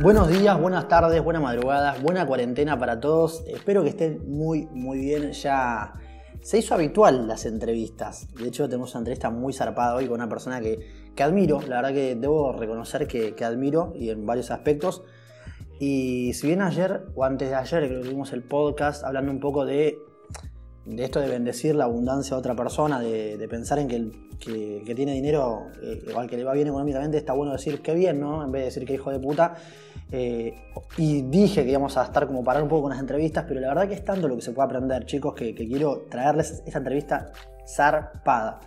Buenos días, buenas tardes, buenas madrugadas, buena cuarentena para todos. Espero que estén muy, muy bien. Ya se hizo habitual las entrevistas. De hecho, tenemos una entrevista muy zarpada hoy con una persona que, que admiro. La verdad que debo reconocer que, admiro y en varios aspectos. Y si bien ayer o antes de ayer que tuvimos el podcast hablando un poco de, de esto de bendecir la abundancia a otra persona, de, pensar en que el que, tiene dinero, eh, igual que le va bien económicamente, está bueno decir que bien, ¿no? En vez de decir que hijo de puta. Eh, y dije que íbamos a estar como parar un poco con las entrevistas, pero la verdad que es tanto lo que se puede aprender, chicos, que, quiero traerles esta entrevista zarpada.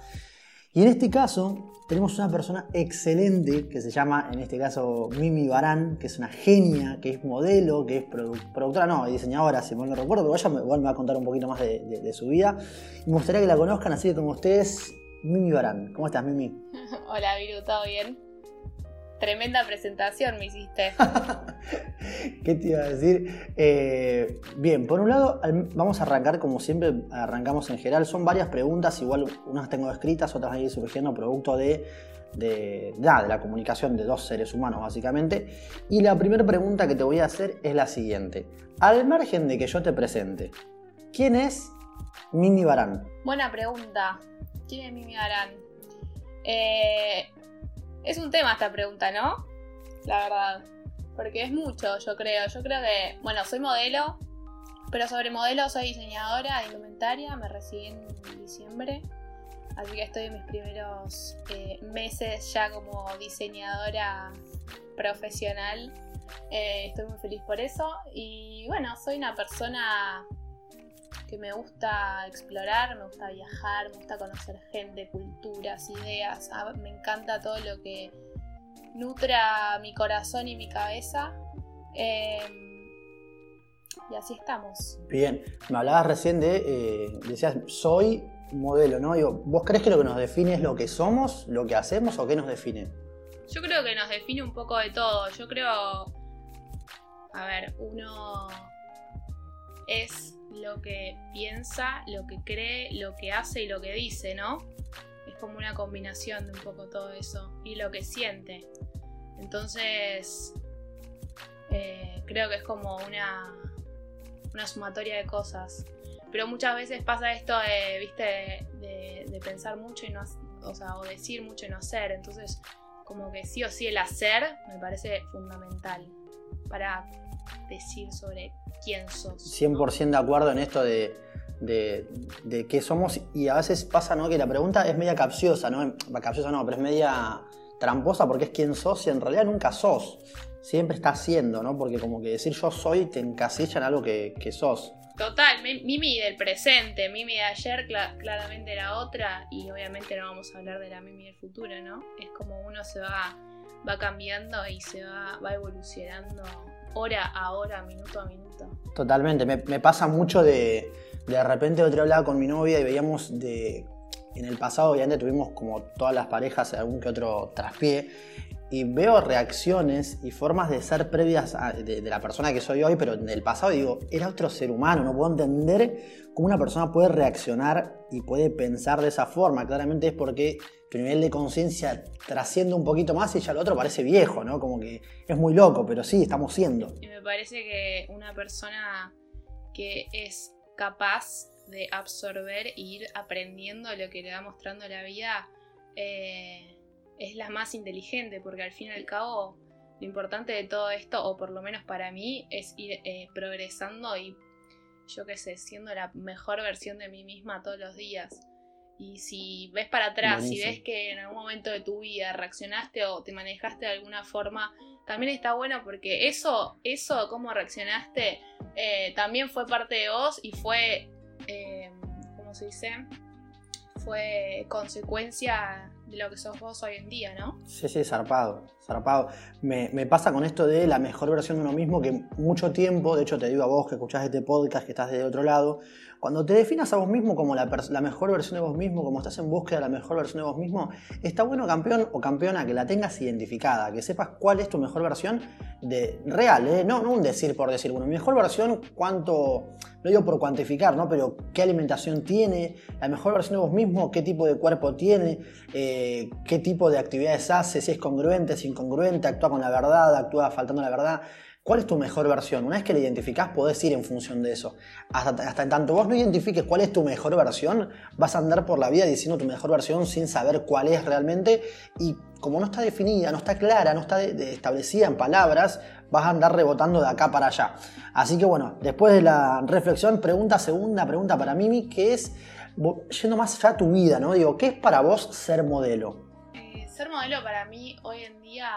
Y en este caso tenemos una persona excelente que se llama, en este caso, Mimi Barán, que es una genia, que es modelo, que es productora, no, diseñadora, si mal no recuerdo, pero ella igual me va a contar un poquito más de, de, su vida. Y me gustaría que la conozcan, así que como ustedes, Mimi Barán. ¿Cómo estás, Mimi? Hola, Viru, ¿todo bien? Tremenda presentación me hiciste. ¿Qué te iba a decir? Eh, bien, por un lado, vamos a arrancar como siempre arrancamos en general. Son varias preguntas, igual unas tengo escritas, otras van a ir surgiendo producto de, de, de la comunicación de dos seres humanos, básicamente. Y la primera pregunta que te voy a hacer es la siguiente. Al margen de que yo te presente, ¿quién es Mimi Barán? Buena pregunta. ¿Quién es Mimi Barán? Eh, es un tema esta pregunta, ¿no? La verdad. Porque es mucho, yo creo. Yo creo que, bueno, soy modelo, pero sobre modelo soy diseñadora de indumentaria, me recibí en diciembre. Así que estoy en mis primeros eh, meses ya como diseñadora profesional. Eh, estoy muy feliz por eso. Y bueno, soy una persona que me gusta explorar, me gusta viajar, me gusta conocer gente, culturas, ideas. Ah, me encanta todo lo que nutra mi corazón y mi cabeza. Em, y así estamos. Bien, me hablabas recién de, eh, decías, soy modelo, ¿no? ¿Vos crees que lo que nos define es lo que somos, lo que hacemos o qué nos define? Yo creo que nos define un poco de todo. Yo creo, a ver, uno es lo que piensa, lo que cree, lo que hace y lo que dice, ¿no? Es como una combinación de un poco todo eso y lo que siente. Entonces, eh, creo que es como una, una sumatoria de cosas. Pero muchas veces pasa esto de, viste, de, pensar mucho y no, o, sea, o decir mucho y no hacer. Entonces, como que sí o sí el hacer me parece fundamental para decir sobre quién sos. 100% de acuerdo en esto de, de, qué somos y a veces pasa ¿no? que la pregunta es media capciosa, ¿no? Capciosa no, pero es media tramposa porque es quién sos y en realidad nunca sos. Siempre estás siendo, ¿no? Porque como que decir yo soy te encasilla en algo que, sos. Total, Mimi del presente, Mimi de ayer claramente era otra y obviamente no vamos a hablar de la Mimi del futuro, ¿no? Es como uno se va, va cambiando y se va, va evolucionando hora a hora, minuto a minuto. Totalmente, me, pasa mucho de, de repente otro hablaba con mi novia y veíamos de, en el pasado obviamente tuvimos como todas las parejas algún que otro traspié y veo reacciones y formas de ser previas de, la persona que soy hoy, pero en el pasado digo, era otro ser humano, no puedo entender cómo una persona puede reaccionar y puede pensar de esa forma. Claramente es porque tu nivel de conciencia trasciende un poquito más y ya el otro parece viejo, ¿no? Como que es muy loco, pero sí, estamos siendo. Y me parece que una persona que es capaz de absorber e ir aprendiendo lo que le va mostrando la vida, eh, es la más inteligente, porque al fin y al cabo lo importante de todo esto, o por lo menos para mí, es ir eh, progresando y yo qué sé, siendo la mejor versión de mí misma todos los días. Y si ves para atrás, y ves que en algún momento de tu vida reaccionaste o te manejaste de alguna forma, también está bueno porque eso, eso cómo reaccionaste, eh, también fue parte de vos y fue, eh, ¿cómo se dice? Fue consecuencia de lo que sos vos hoy en día, ¿no? Sí, sí, zarpado, zarpado. Me, me, pasa con esto de la mejor versión de uno mismo que mucho tiempo, de hecho te digo a vos que escuchás este podcast, que estás de otro lado, cuando te definas a vos mismo como la, mejor versión de vos mismo, como estás en búsqueda de la mejor versión de vos mismo, está bueno campeón o campeona que la tengas identificada, que sepas cuál es tu mejor versión de real, ¿eh? no, no un decir por decir, bueno, mi mejor versión, cuánto, no digo por cuantificar, ¿no? pero qué alimentación tiene, la mejor versión de vos mismo, qué tipo de cuerpo tiene. Eh, qué tipo de actividades hace, si es congruente, si es incongruente, actúa con la verdad, actúa faltando la verdad. ¿Cuál es tu mejor versión? Una vez que la identificás, podés ir en función de eso. Hasta, en tanto vos no identifiques cuál es tu mejor versión, vas a andar por la vida diciendo tu mejor versión sin saber cuál es realmente. Y como no está definida, no está clara, no está establecida en palabras, vas a andar rebotando de acá para allá. Así que bueno, después de la reflexión, pregunta segunda, pregunta para Mimi, que es, yendo más allá de tu vida, ¿no? Digo, ¿qué es para vos ser modelo? Eh, ser modelo para mí hoy en día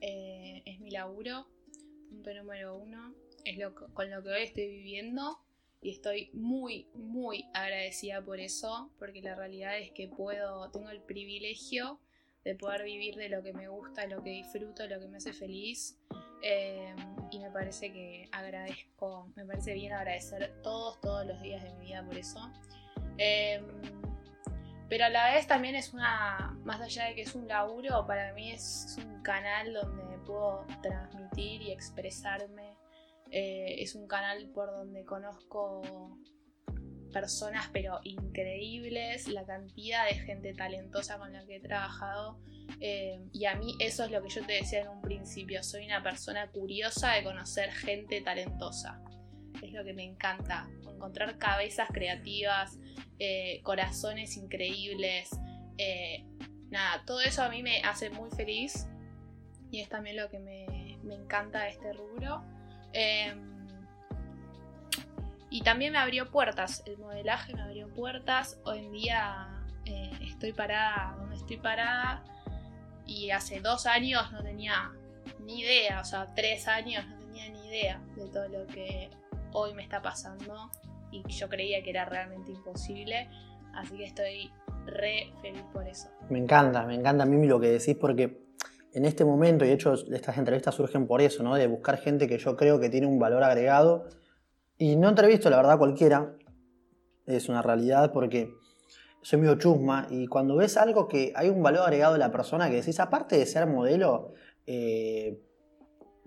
eh, es mi laburo número uno, es lo, con lo que hoy estoy viviendo y estoy muy, muy agradecida por eso, porque la realidad es que puedo, tengo el privilegio de poder vivir de lo que me gusta, lo que disfruto, lo que me hace feliz. Eh, y me parece que agradezco, me parece bien agradecer todos, todos los días de mi vida por eso. Eh, pero a la vez también es una, más allá de que es un laburo, para mí es un canal donde puedo transmitir y expresarme. Eh, es un canal por donde conozco personas pero increíbles, la cantidad de gente talentosa con la que he trabajado. Eh, y a mí eso es lo que yo te decía en un principio, soy una persona curiosa de conocer gente talentosa. Es lo que me encanta, encontrar cabezas creativas, eh, corazones increíbles. Nada, todo eso a mí me hace muy feliz y es también lo que me, encanta de este rubro. Em, y también me abrió puertas, el modelaje me abrió puertas. Hoy en día eh, estoy parada donde estoy parada y hace dos años no tenía ni idea, o sea, tres años no tenía ni idea de todo lo que hoy me está pasando y yo creía que era realmente imposible. Así que estoy re feliz por eso. Me encanta, me encanta a mí lo que decís porque en este momento, y de hecho estas entrevistas surgen por eso, ¿no? De buscar gente que yo creo que tiene un valor agregado. Y no entrevisto, la verdad, cualquiera. Es una realidad porque soy medio chusma y cuando ves algo que hay un valor agregado de la persona que decís, aparte de ser modelo, eh,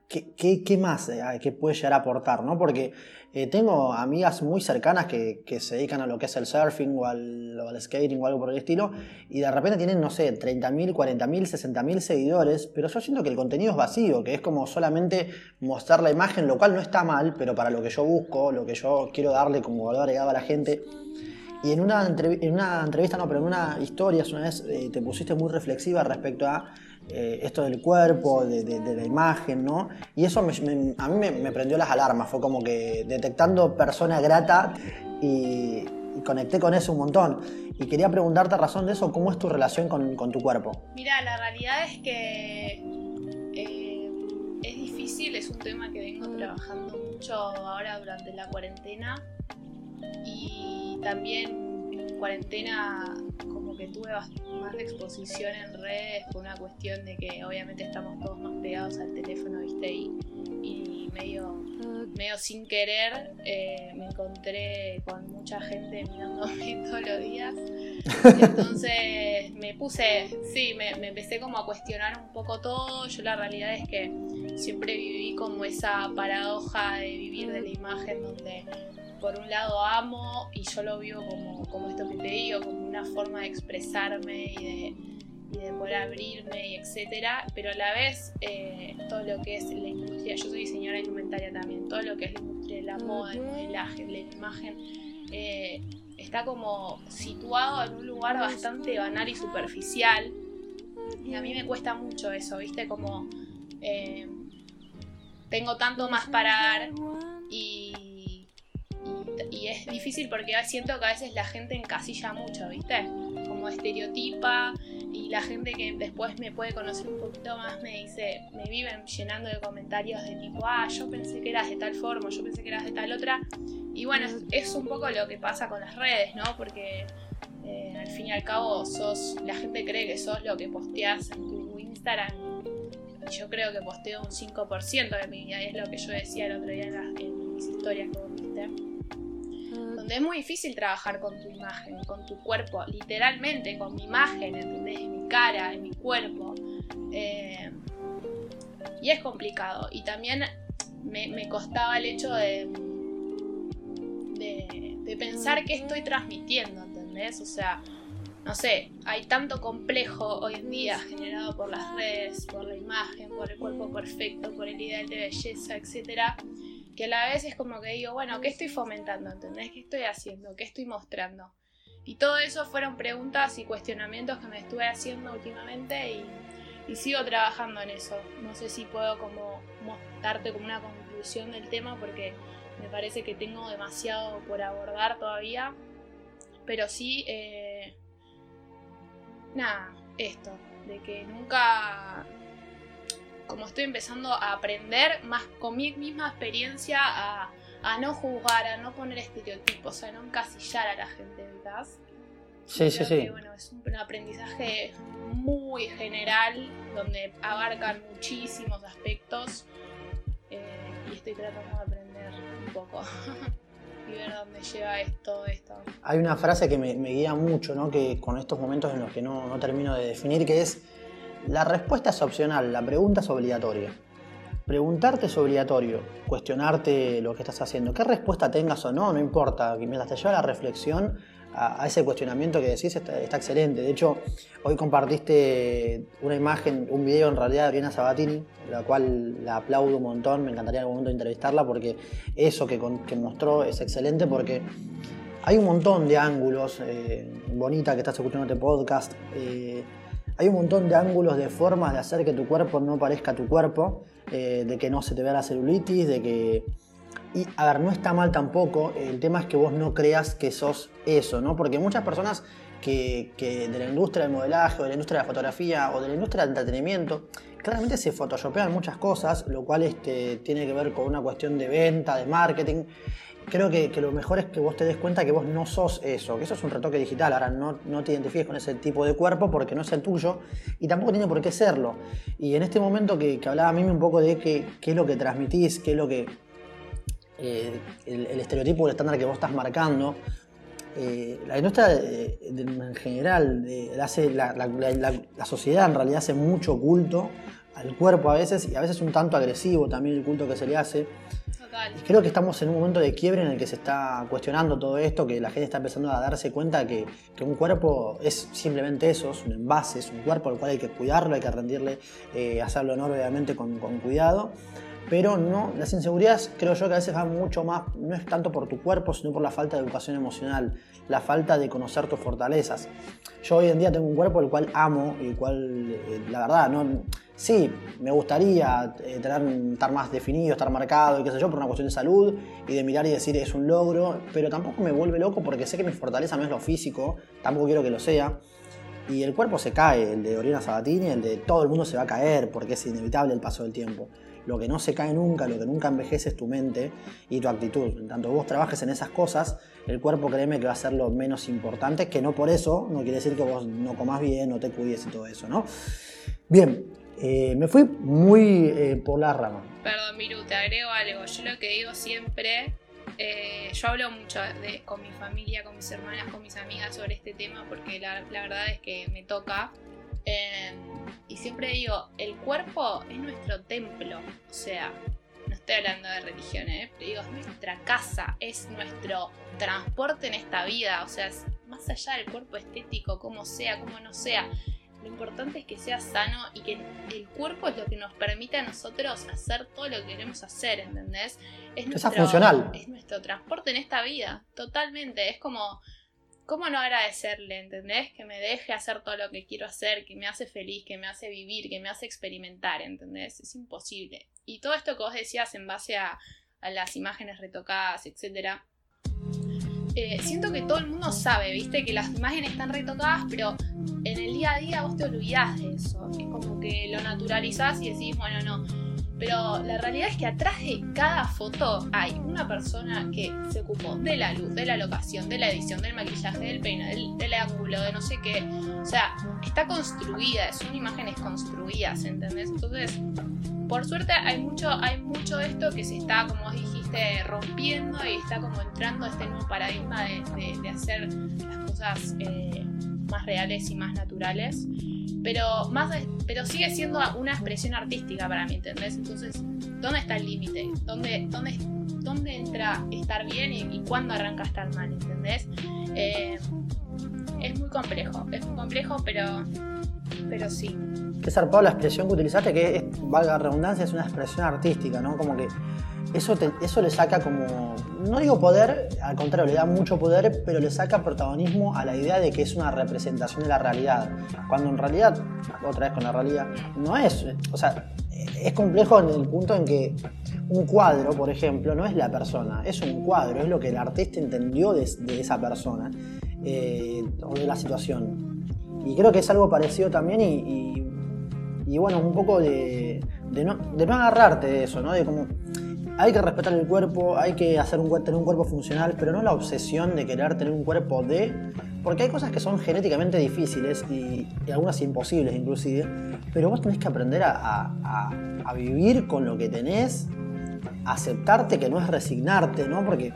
¿qué, más eh, puede llegar a aportar? ¿no? Porque eh, tengo amigas muy cercanas que, se dedican a lo que es el surfing o al, skating o algo por el estilo y de repente tienen, no sé, 30.000, 40.000, 60.000 seguidores, pero yo siento que el contenido es vacío, que es como solamente mostrar la imagen, lo cual no está mal, pero para lo que yo busco, lo que yo quiero darle como valor agregado a la gente. Y en una, en una entrevista, no, pero en una historia, una vez eh, te pusiste muy reflexiva respecto a eh, esto del cuerpo, de, la imagen, ¿no? Y eso a mí me, prendió las alarmas, fue como que detectando persona grata y, conecté con eso un montón. Y quería preguntarte a razón de eso, ¿cómo es tu relación con, tu cuerpo? Mira, la realidad es que eh, es difícil, es un tema que vengo trabajando mucho ahora durante la cuarentena y también en cuarentena que tuve más exposición en redes por una cuestión de que obviamente estamos todos más pegados al teléfono, ¿viste? Y, medio, medio sin querer eh, me encontré con mucha gente mirándome todos los días. Entonces me puse, sí, me, me empecé como a cuestionar un poco todo. Yo la realidad es que siempre viví como esa paradoja de vivir de la imagen donde por un lado amo y yo lo vivo como, como esto que te digo, como una forma de expresarme y de, y de poder abrirme y etcétera, pero a la vez eh, todo lo que es la industria, yo soy diseñadora indumentaria también, todo lo que es la industria de la moda, el modelaje, la imagen, eh, está como situado en un lugar bastante banal y superficial. Y a mí me cuesta mucho eso, viste, como eh, tengo tanto más para dar y y es difícil porque siento que a veces la gente encasilla mucho, ¿viste? Como estereotipa y la gente que después me puede conocer un poquito más me dice, me viven llenando de comentarios de tipo, ah, yo pensé que eras de tal forma, yo pensé que eras de tal otra. Y bueno, es, un poco lo que pasa con las redes, ¿no? Porque eh, al fin y al cabo sos, la gente cree que sos lo que posteas en tu Instagram. Yo creo que posteo un 5% de mi vida, y es lo que yo decía el otro día en, mis historias que viste donde es muy difícil trabajar con tu imagen, con tu cuerpo, literalmente con mi imagen, ¿entendés? En mi cara, en mi cuerpo. Eh, y es complicado. Y también me, costaba el hecho de, de, pensar qué estoy transmitiendo, ¿entendés? O sea, no sé, hay tanto complejo hoy en día generado por las redes, por la imagen, por el cuerpo perfecto, por el ideal de belleza, etcétera, que a la vez es como que digo, bueno, ¿qué estoy fomentando? ¿Entendés? ¿Qué estoy haciendo? ¿Qué estoy mostrando? Y todo eso fueron preguntas y cuestionamientos que me estuve haciendo últimamente y, sigo trabajando en eso. No sé si puedo como mostrarte como una conclusión del tema porque me parece que tengo demasiado por abordar todavía. Pero sí, eh, nada, esto, de que nunca, como estoy empezando a aprender más con mi misma experiencia a, no juzgar, a no poner estereotipos, a no encasillar a la gente, ¿verdad? Sí, sí, sí. bueno, es un aprendizaje muy general donde abarcan muchísimos aspectos eh, y estoy tratando de aprender un poco. y ver dónde lleva esto, esto. Hay una frase que me, guía mucho, ¿no? que con estos momentos en los que no, no termino de definir, que es, la respuesta es opcional, la pregunta es obligatoria. Preguntarte es obligatorio, cuestionarte lo que estás haciendo. ¿Qué respuesta tengas o no? No importa. Mientras te lleva la reflexión, a, ese cuestionamiento que decís está, excelente. De hecho, hoy compartiste una imagen, un video en realidad de Oriana Sabatini, la cual la aplaudo un montón, me encantaría en algún momento entrevistarla porque eso que, mostró es excelente porque hay un montón de ángulos, eh, bonita que estás escuchando este podcast, eh, hay un montón de ángulos, de formas de hacer que tu cuerpo no parezca tu cuerpo, eh, de que no se te vea la celulitis, de que y a ver, no está mal tampoco, el tema es que vos no creas que sos eso, ¿no? Porque muchas personas que, de la industria del modelaje o de la industria de la fotografía o de la industria del entretenimiento, claramente se photoshopean muchas cosas, lo cual este, tiene que ver con una cuestión de venta, de marketing. Creo que, lo mejor es que vos te des cuenta que vos no sos eso, que eso es un retoque digital. Ahora no, no te identifiques con ese tipo de cuerpo porque no es el tuyo y tampoco tiene por qué serlo. Y en este momento que, hablaba a mí un poco de qué es lo que transmitís, qué es lo que eh, el, estereotipo o el estándar que vos estás marcando. Eh, la industria en general, hace, la, sociedad en realidad hace mucho culto al cuerpo a veces y a veces un tanto agresivo también el culto que se le hace. Y creo que estamos en un momento de quiebre en el que se está cuestionando todo esto, que la gente está empezando a darse cuenta que, que un cuerpo es simplemente eso, es un envase, es un cuerpo al cual hay que cuidarlo, hay que rendirle, eh, hacerlo honor obviamente con, cuidado pero no, las inseguridades creo yo que a veces van mucho más, no es tanto por tu cuerpo, sino por la falta de educación emocional, la falta de conocer tus fortalezas. Yo hoy en día tengo un cuerpo el cual amo y el cual, eh, la verdad, no, sí, me gustaría eh, tener, estar más definido, estar marcado y qué sé yo, por una cuestión de salud y de mirar y decir es un logro, pero tampoco me vuelve loco porque sé que mi fortaleza no es lo físico, tampoco quiero que lo sea. Y el cuerpo se cae, el de Oriana Sabatini, el de todo el mundo se va a caer porque es inevitable el paso del tiempo. Lo que no se cae nunca, lo que nunca envejece es tu mente y tu actitud. En tanto vos trabajes en esas cosas, el cuerpo créeme que va a ser lo menos importante, que no por eso, no quiere decir que vos no comas bien, no te cuides y todo eso, ¿no? Bien, eh, me fui muy eh, por la rama. Perdón, Miru, te agrego algo. Yo lo que digo siempre, eh, yo hablo mucho con mi familia, con mis hermanas, con mis amigas sobre este tema porque la, verdad es que me toca. Y siempre digo, el cuerpo es nuestro templo, o sea, no estoy hablando de religión, ¿eh? pero digo, es nuestra casa, es nuestro transporte en esta vida, o sea, más allá del cuerpo estético, como sea, como no sea, lo importante es que sea sano y que el cuerpo es lo que nos permite a nosotros hacer todo lo que queremos hacer, ¿entendés? Es nuestro, funcional. Es nuestro transporte en esta vida, totalmente, es como ¿cómo no agradecerle, entendés? Que me deje hacer todo lo que quiero hacer, que me hace feliz, que me hace vivir, que me hace experimentar, ¿entendés? Es imposible. Y todo esto que vos decías en base a, las imágenes retocadas, etc. Eh, siento que todo el mundo sabe, viste, que las imágenes están retocadas, pero en el día a día vos te olvidás de eso. Es como que lo naturalizás y decís, bueno, no, pero la realidad es que atrás de cada foto hay una persona que se ocupó de la luz, de la locación, de la edición, del maquillaje, del peine, del, ángulo, de no sé qué. O sea, está construida, son imágenes construidas, ¿entendés? Entonces, por suerte hay mucho, hay mucho de esto que se está, como rompiendo y está como entrando este nuevo paradigma de, hacer las cosas eh, más reales y más naturales pero, más pero sigue siendo una expresión artística para mí, ¿entendés? Entonces, ¿dónde está el límite? ¿Dónde, dónde, ¿Dónde entra estar bien y, cuándo arranca estar mal, ¿entendés? Eh, es muy complejo, es muy complejo, pero, pero sí. Qué zarpado la expresión que utilizaste, que es, valga redundancia, es una expresión artística, ¿no? Como que eso, eso le saca como, no digo poder, al contrario, le da mucho poder, pero le saca protagonismo a la idea de que es una representación de la realidad. Cuando en realidad, otra vez con la realidad, no es, o sea, es complejo en el punto en que un cuadro, por ejemplo, no es la persona, es un cuadro, es lo que el artista entendió de, esa persona eh, o de la situación. Y creo que es algo parecido también y, y, bueno, un poco de, de, no, de no agarrarte de eso, ¿no? De como hay que respetar el cuerpo, hay que hacer un, tener un cuerpo funcional, pero no la obsesión de querer tener un cuerpo de... Porque hay cosas que son genéticamente difíciles y, algunas imposibles inclusive, pero vos tenés que aprender a, vivir con lo que tenés, aceptarte que no es resignarte, ¿no? Porque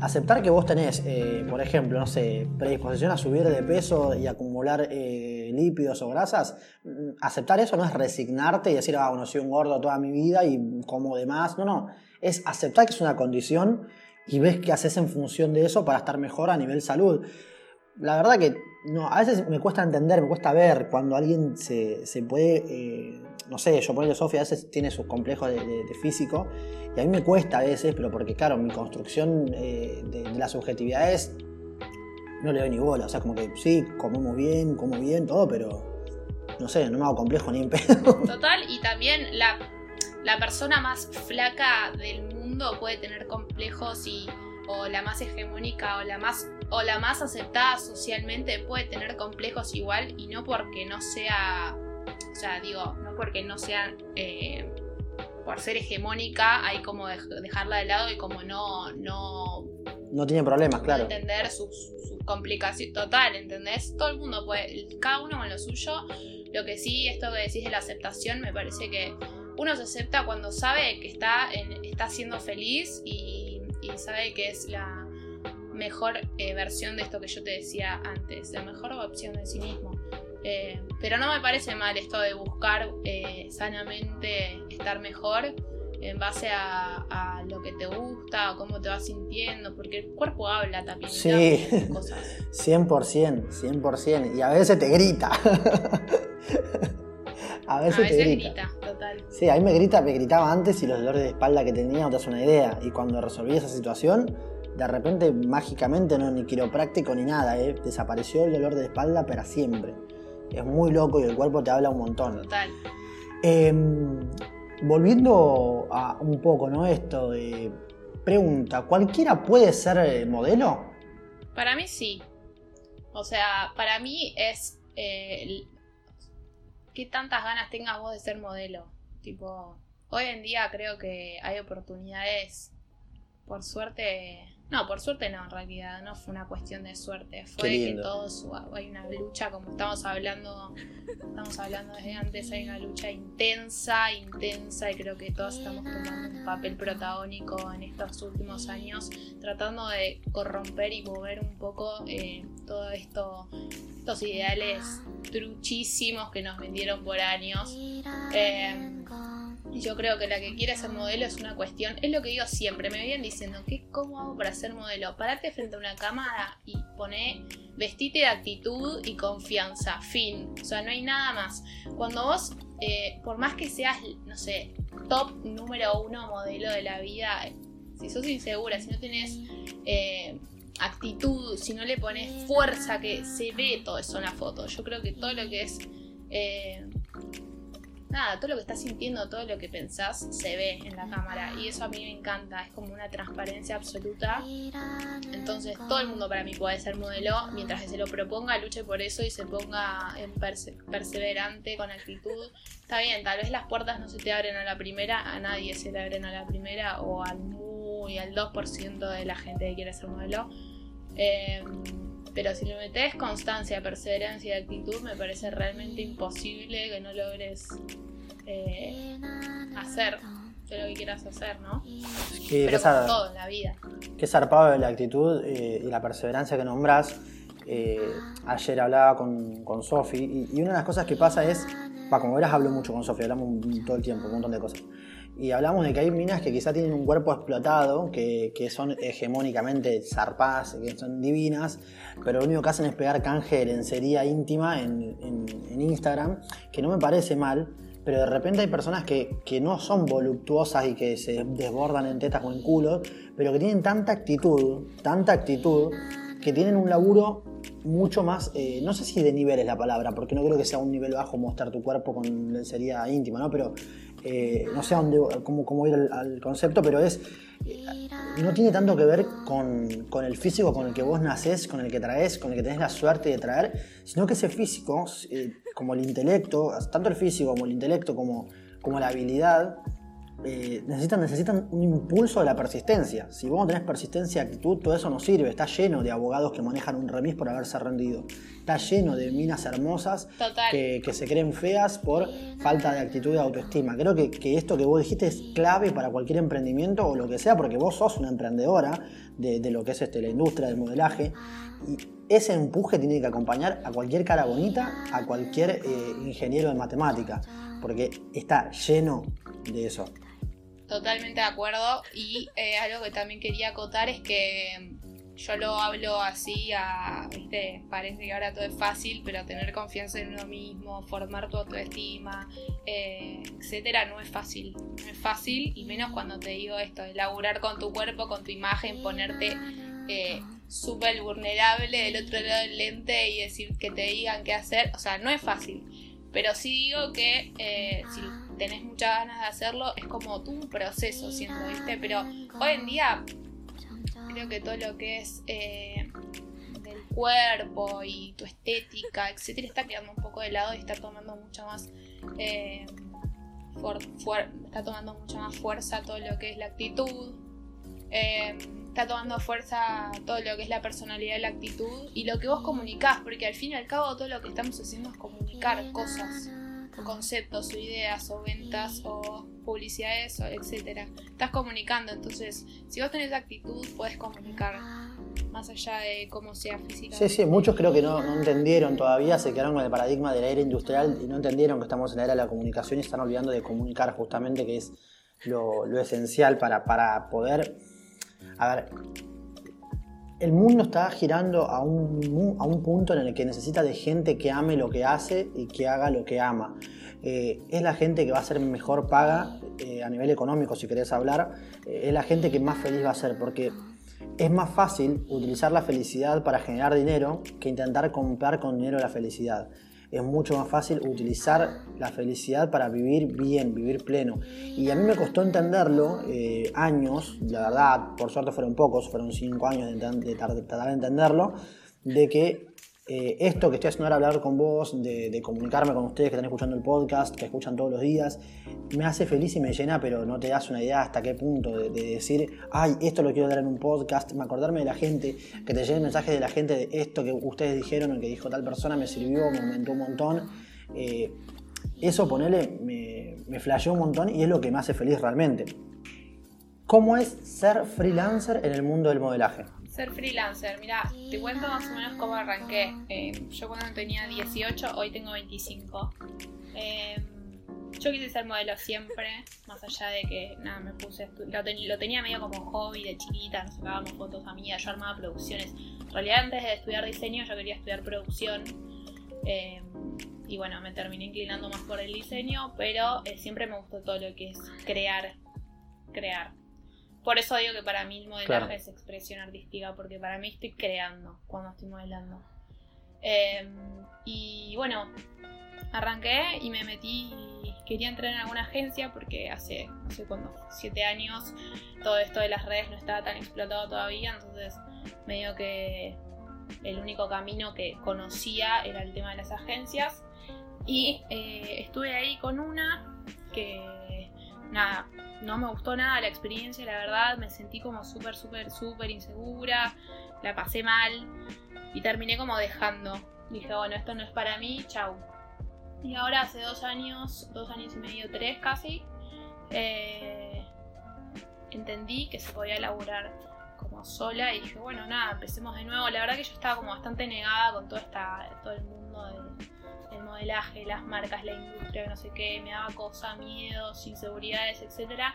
aceptar que vos tenés, eh, por ejemplo, no sé, predisposición a subir de peso y acumular eh, lípidos o grasas, mm, aceptar eso no es resignarte y decir, ah, bueno, soy un gordo toda mi vida y como de más. No, no es aceptar que es una condición y ves qué haces en función de eso para estar mejor a nivel salud. La verdad que no, a veces me cuesta entender, me cuesta ver cuando alguien se, puede, eh, no sé, yo por ejemplo Sofía a veces tiene sus complejos de, físico y a mí me cuesta a veces, pero porque claro, mi construcción eh, de, de, las subjetividades no le doy ni bola, o sea, como que sí, comemos bien, como bien, todo, pero no sé, no me hago complejo ni en pedo. Total, y también la la persona más flaca del mundo puede tener complejos y o la más hegemónica o la más o la más aceptada socialmente puede tener complejos igual y no porque no sea o sea digo no porque no sea eh, por ser hegemónica hay como dejarla de lado y como no no no tiene problemas claro entender su, su, complicación total ¿entendés? todo el mundo puede cada uno con lo suyo lo que sí esto que decís de la aceptación me parece que uno se acepta cuando sabe que está, está siendo feliz y, sabe que es la mejor eh, versión de esto que yo te decía antes, la mejor opción de sí mismo. Eh, pero no me parece mal esto de buscar eh, sanamente estar mejor en base a, lo que te gusta o cómo te vas sintiendo, porque el cuerpo habla también. Sí, cosas. 100%, 100%, y a veces te grita. A veces, te grita. total. Sí, a mí me grita, me gritaba antes y los dolores de espalda que tenía no te das una idea. Y cuando resolví esa situación, de repente, mágicamente, no ni quiropráctico ni nada, ¿eh? desapareció el dolor de espalda para siempre. Es muy loco y el cuerpo te habla un montón. Total. Em, volviendo a un poco, ¿no? Esto de. Pregunta, ¿cualquiera puede ser eh, modelo? Para mí sí. O sea, para mí es eh, qué tantas ganas tengas vos de ser modelo. Tipo, hoy en día creo que hay oportunidades, por suerte, no, por suerte no, en realidad, no fue una cuestión de suerte, fue que todos, hay una lucha, como estamos hablando, estamos hablando desde antes, hay una lucha intensa, intensa, y creo que todos estamos tomando un papel protagónico en estos últimos años, tratando de corromper y mover un poco eh, todo esto estos ideales truchísimos que nos vendieron por años. Eh, yo creo que la que quiere ser modelo es una cuestión, es lo que digo siempre, me vienen diciendo, ¿qué, ¿cómo hago para ser modelo? Parate frente a una cámara y pone vestite de actitud y confianza, fin. O sea, no hay nada más. Cuando vos, eh, por más que seas, no sé, top número uno modelo de la vida, si sos insegura, si no tenés... Eh, actitud, si no le pones fuerza, que se ve todo eso en la foto. Yo creo que todo lo que es. Eh, nada, todo lo que estás sintiendo, todo lo que pensás, se ve en la cámara. Y eso a mí me encanta, es como una transparencia absoluta. Entonces, todo el mundo para mí puede ser modelo mientras que se lo proponga, luche por eso y se ponga en perseverante, con actitud. Está bien, tal vez las puertas no se te abren a la primera, a nadie se le abren a la primera o al muy al 2% de la gente que quiere ser modelo. Em, pero si le metes constancia, perseverancia y actitud, me parece realmente imposible que no logres eh, hacer lo que quieras hacer, ¿no? Pero todo en la vida. Qué zarpado de la actitud eh, y la perseverancia que nombras. Eh, ayer hablaba con, con Sofi y, una de las cosas que pasa es, como verás hablo mucho con Sofi, hablamos todo el tiempo, un montón de cosas. Y hablamos de que hay minas que quizá tienen un cuerpo explotado, que, son hegemónicamente zarpadas, que son divinas, pero lo único que hacen es pegar canje de lencería íntima en, Instagram, que no me parece mal, pero de repente hay personas que, que, no son voluptuosas y que se desbordan en tetas o en culos, pero que tienen tanta actitud, tanta actitud, que tienen un laburo mucho más, eh, no sé si de nivel es la palabra, porque no creo que sea un nivel bajo mostrar tu cuerpo con lencería íntima, ¿no? Pero eh, no sé dónde, cómo, cómo ir al, concepto, pero es, eh, no tiene tanto que ver con, el físico con el que vos nacés, con el que traes, con el que tenés la suerte de traer, sino que ese físico, como el intelecto, tanto el físico como el intelecto, como, como la habilidad, eh, necesitan, necesitan un impulso de la persistencia. Si vos no tenés persistencia, actitud, todo eso no sirve. Está lleno de abogados que manejan un remis por haberse rendido. Está lleno de minas hermosas que, se creen feas por falta de actitud y autoestima. Creo que, esto que vos dijiste es clave para cualquier emprendimiento o lo que sea, porque vos sos una emprendedora de, lo que es este, la industria del modelaje. Y ese empuje tiene que acompañar a cualquier cara bonita, a cualquier eh, ingeniero de matemática, porque está lleno de eso. Totalmente de acuerdo. Y eh, algo que también quería acotar es que yo lo hablo así a, viste, parece que ahora todo es fácil, pero tener confianza en uno mismo, formar tu autoestima, eh, etcétera, no es fácil. No es fácil, y menos cuando te digo esto, elaborar con tu cuerpo, con tu imagen, ponerte eh, súper vulnerable del otro lado del lente y decir que te digan qué hacer. O sea, no es fácil. Pero sí digo que eh, si tenés muchas ganas de hacerlo, es como tú un proceso, siendo, ¿viste? Pero hoy en día creo que todo lo que es eh, del cuerpo y tu estética, etcétera, está quedando un poco de lado y está tomando mucha más. Eh, está tomando mucha más fuerza todo lo que es la actitud. Eh, está tomando fuerza todo lo que es la personalidad la actitud y lo que vos comunicás, porque al fin y al cabo todo lo que estamos haciendo es comunicar cosas conceptos o ideas o ventas o publicidades, o etcétera. Estás comunicando, entonces si vos tenés actitud puedes comunicar más allá de cómo sea física. Sí, sí, muchos creo que no, entendieron todavía, se quedaron con el paradigma de la era industrial y no entendieron que estamos en la era de la comunicación y están olvidando de comunicar justamente, que es lo, esencial para, para poder... A ver, el mundo está girando a un, a un, punto en el que necesita de gente que ame lo que hace y que haga lo que ama. Eh, es la gente que va a ser mejor paga eh, a nivel económico, si querés hablar, eh, es la gente que más feliz va a ser, porque es más fácil utilizar la felicidad para generar dinero que intentar comprar con dinero la felicidad es mucho más fácil utilizar la felicidad para vivir bien, vivir pleno. Y a mí me costó entenderlo eh, años, la verdad, por suerte fueron pocos, fueron cinco años de, tratar de entenderlo, de que eh, esto que estoy haciendo ahora, hablar con vos, de, comunicarme con ustedes que están escuchando el podcast, que escuchan todos los días, me hace feliz y me llena, pero no te das una idea hasta qué punto de, decir, ay, esto lo quiero dar en un podcast, me acordarme de la gente, que te lleguen mensajes de la gente de esto que ustedes dijeron o que dijo tal persona, me sirvió, me aumentó un montón. Eh, eso, ponele, me, me flasheó un montón y es lo que me hace feliz realmente. ¿Cómo es ser freelancer en el mundo del modelaje? Ser freelancer, mira, te cuento más o menos cómo arranqué. Eh, yo cuando tenía 18, hoy tengo 25. Eh, yo quise ser modelo siempre, más allá de que nada, me puse lo, lo, tenía medio como hobby de chiquita, nos sacábamos fotos a mí, yo armaba producciones. En realidad antes de estudiar diseño yo quería estudiar producción. Eh, y bueno, me terminé inclinando más por el diseño, pero siempre me gustó todo lo que es crear, crear. Por eso digo que para mí el modelaje es expresión artística, porque para mí estoy creando cuando estoy modelando. Em, y bueno, arranqué y me metí, quería entrar en alguna agencia porque hace, no sé cuándo, siete años, todo esto de las redes no estaba tan explotado todavía, entonces me digo que el único camino que conocía era el tema de las agencias. Y eh, estuve ahí con una que, nada, no me gustó nada la experiencia, la verdad, me sentí como súper, súper, súper insegura, la pasé mal y terminé como dejando. Dije, bueno, esto no es para mí, chau. Y ahora hace dos años, dos años y medio, tres casi, eh, entendí que se podía laburar como sola y dije, bueno, nada, empecemos de nuevo. La verdad que yo estaba como bastante negada con todo, esta, todo el mundo del, modelaje, las marcas, la industria, no sé qué, me daba cosa, miedos, inseguridades, etcétera.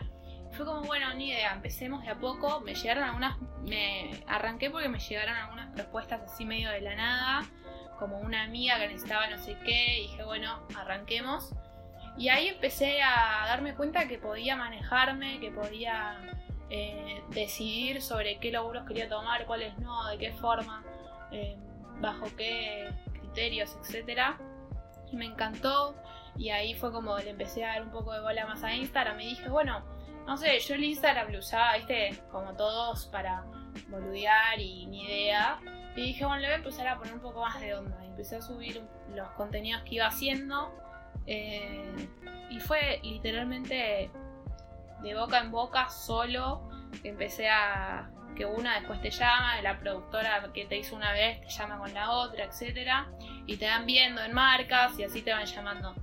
Fue como, bueno, ni idea, empecemos de a poco. Me llegaron algunas, me arranqué porque me llegaron algunas propuestas así medio de la nada, como una amiga que necesitaba no sé qué, y dije, bueno, arranquemos. Y ahí empecé a darme cuenta que podía manejarme, que podía eh, decidir sobre qué lóbulos quería tomar, cuáles no, de qué forma, eh, bajo qué criterios, etc. Y me encantó. Y ahí fue como le empecé a dar un poco de bola más a Instagram. Me dije, bueno, no sé, yo el Instagram lo usaba, viste, como todos para boludear y ni idea. Y dije, bueno, le voy a empezar a poner un poco más de onda. Y empecé a subir los contenidos que iba haciendo. Eh, y fue literalmente de boca en boca solo. Empecé a que una después te llama, la productora que te hizo una vez te llama con la otra, etc. Y te van viendo en marcas y así te van llamando.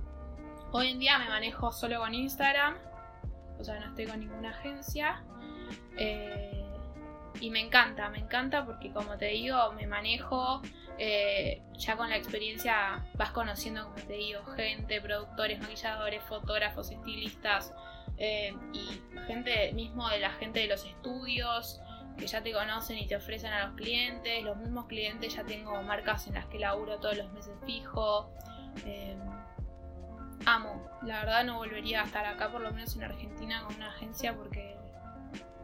Hoy en día me manejo solo con Instagram, o sea, no estoy con ninguna agencia. Eh, y me encanta, me encanta porque como te digo, me manejo, eh, ya con la experiencia vas conociendo, como te digo, gente, productores, maquilladores, fotógrafos, estilistas, eh, y gente mismo de la gente de los estudios que ya te conocen y te ofrecen a los clientes, los mismos clientes ya tengo marcas en las que laburo todos los meses fijo. Eh, amo, la verdad no volvería a estar acá, por lo menos en Argentina, con una agencia porque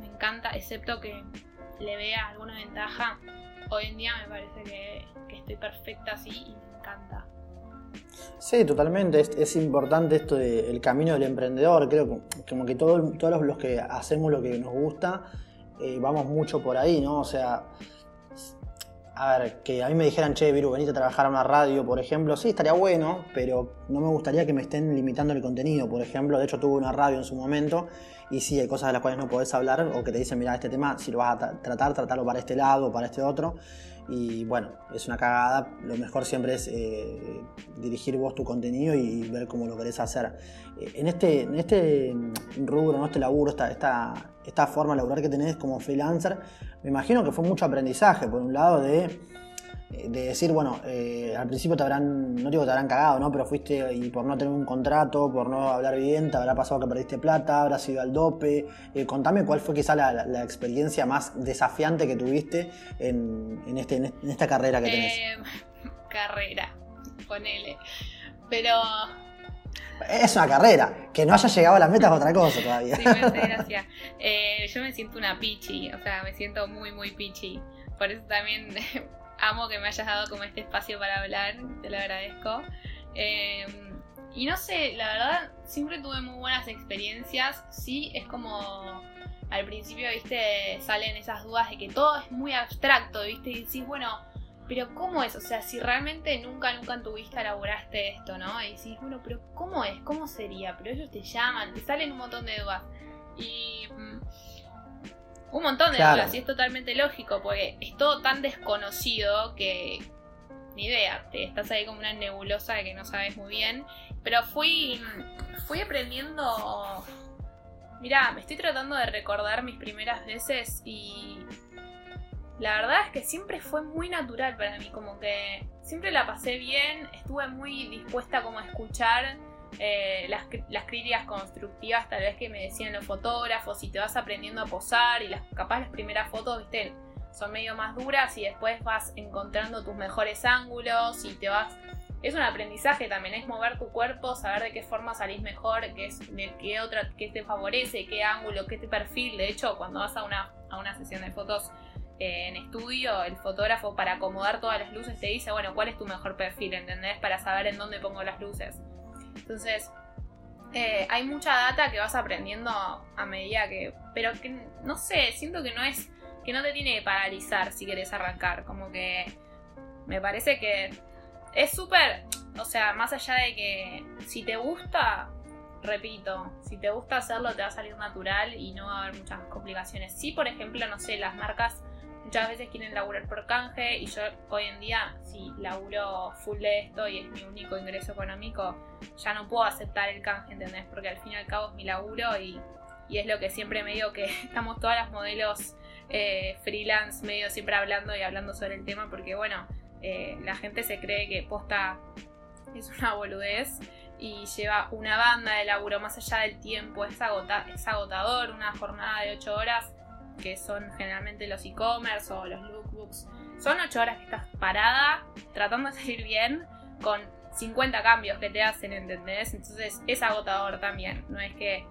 me encanta, excepto que le vea alguna ventaja. Hoy en día me parece que, estoy perfecta así y me encanta. Sí, totalmente. Es, importante esto del camino del emprendedor. Creo que como que todos los que hacemos lo que nos gusta, vamos mucho por ahí, ¿no? O sea, a ver, que a mí me dijeran, che, Viru, venite a trabajar a una radio, por ejemplo, sí, estaría bueno, pero no me gustaría que me estén limitando el contenido, por ejemplo. De hecho, tuve una radio en su momento y sí, hay cosas de las cuales no podés hablar o que te dicen, mira, este tema, si lo vas a tratar, tratarlo para este lado o para este otro. Y bueno, es una cagada. Lo mejor siempre es eh, dirigir vos tu contenido y ver cómo lo querés hacer. Eh, en, este, en este rubro, en este laburo, esta, esta, esta forma de laburar que tenés como freelancer, me imagino que fue mucho aprendizaje. Por un lado, de de decir, bueno, eh, al principio te habrán, no digo te habrán cagado, ¿no? Pero fuiste y por no tener un contrato, por no hablar bien, te habrá pasado que perdiste plata, habrás ido al dope. Eh, contame cuál fue quizá la, experiencia más desafiante que tuviste en, este, en esta carrera que tenés. Eh, carrera, ponele. Pero es una carrera. Que no haya llegado a la meta es otra cosa todavía. Sí, me hace gracia. yo me siento una pichi, o sea, me siento muy, muy pichi. Por eso también amo que me hayas dado como este espacio para hablar, te lo agradezco. Em, y no sé, la verdad, siempre tuve muy buenas experiencias. Sí, es como al principio, viste, salen esas dudas de que todo es muy abstracto, viste, y decís, bueno, pero ¿cómo es? O sea, si realmente nunca, nunca en tu vista elaboraste esto, ¿no? Y decís, bueno, pero ¿cómo es? ¿Cómo sería? Pero ellos te llaman, te salen un montón de dudas. Y mm, un montón de dudas y es totalmente lógico porque es todo tan desconocido que ni idea, te estás ahí como una nebulosa de que no sabes muy bien, pero fui fui aprendiendo Mirá, me estoy tratando de recordar mis primeras veces y la verdad es que siempre fue muy natural para mí, como que siempre la pasé bien, estuve muy dispuesta como a escuchar eh, las, críticas constructivas tal vez que me decían los fotógrafos y te vas aprendiendo a posar y las capaz las primeras fotos, viste, son medio más duras y después vas encontrando tus mejores ángulos y te vas... Es un aprendizaje también, es mover tu cuerpo, saber de qué forma salís mejor, qué, es, qué otra, qué te favorece, qué ángulo, qué te perfil. De hecho, cuando vas a una, a una sesión de fotos eh, en estudio, el fotógrafo para acomodar todas las luces te dice, bueno, ¿cuál es tu mejor perfil? ¿Entendés? Para saber en dónde pongo las luces. Entonces, eh, hay mucha data que vas aprendiendo a medida que. Pero que no sé, siento que no es. que no te tiene que paralizar si quieres arrancar. Como que. Me parece que. Es súper. O sea, más allá de que si te gusta, repito, si te gusta hacerlo te va a salir natural y no va a haber muchas complicaciones. Si, por ejemplo, no sé, las marcas muchas veces quieren laburar por canje y yo hoy en día, si laburo full de esto y es mi único ingreso económico, ya no puedo aceptar el canje, ¿entendés? Porque al fin y al cabo es mi laburo y, es lo que siempre me digo que estamos todas las modelos eh, freelance, medio siempre hablando y hablando sobre el tema, porque bueno, eh, la gente se cree que posta es una boludez y lleva una banda de laburo más allá del tiempo, es, es agotador, una jornada de 8 horas, que son generalmente los e-commerce o los lookbooks. Son 8 horas que estás parada, tratando de salir bien, con 50 cambios que te hacen, ¿entendés? Entonces es agotador también, no es que...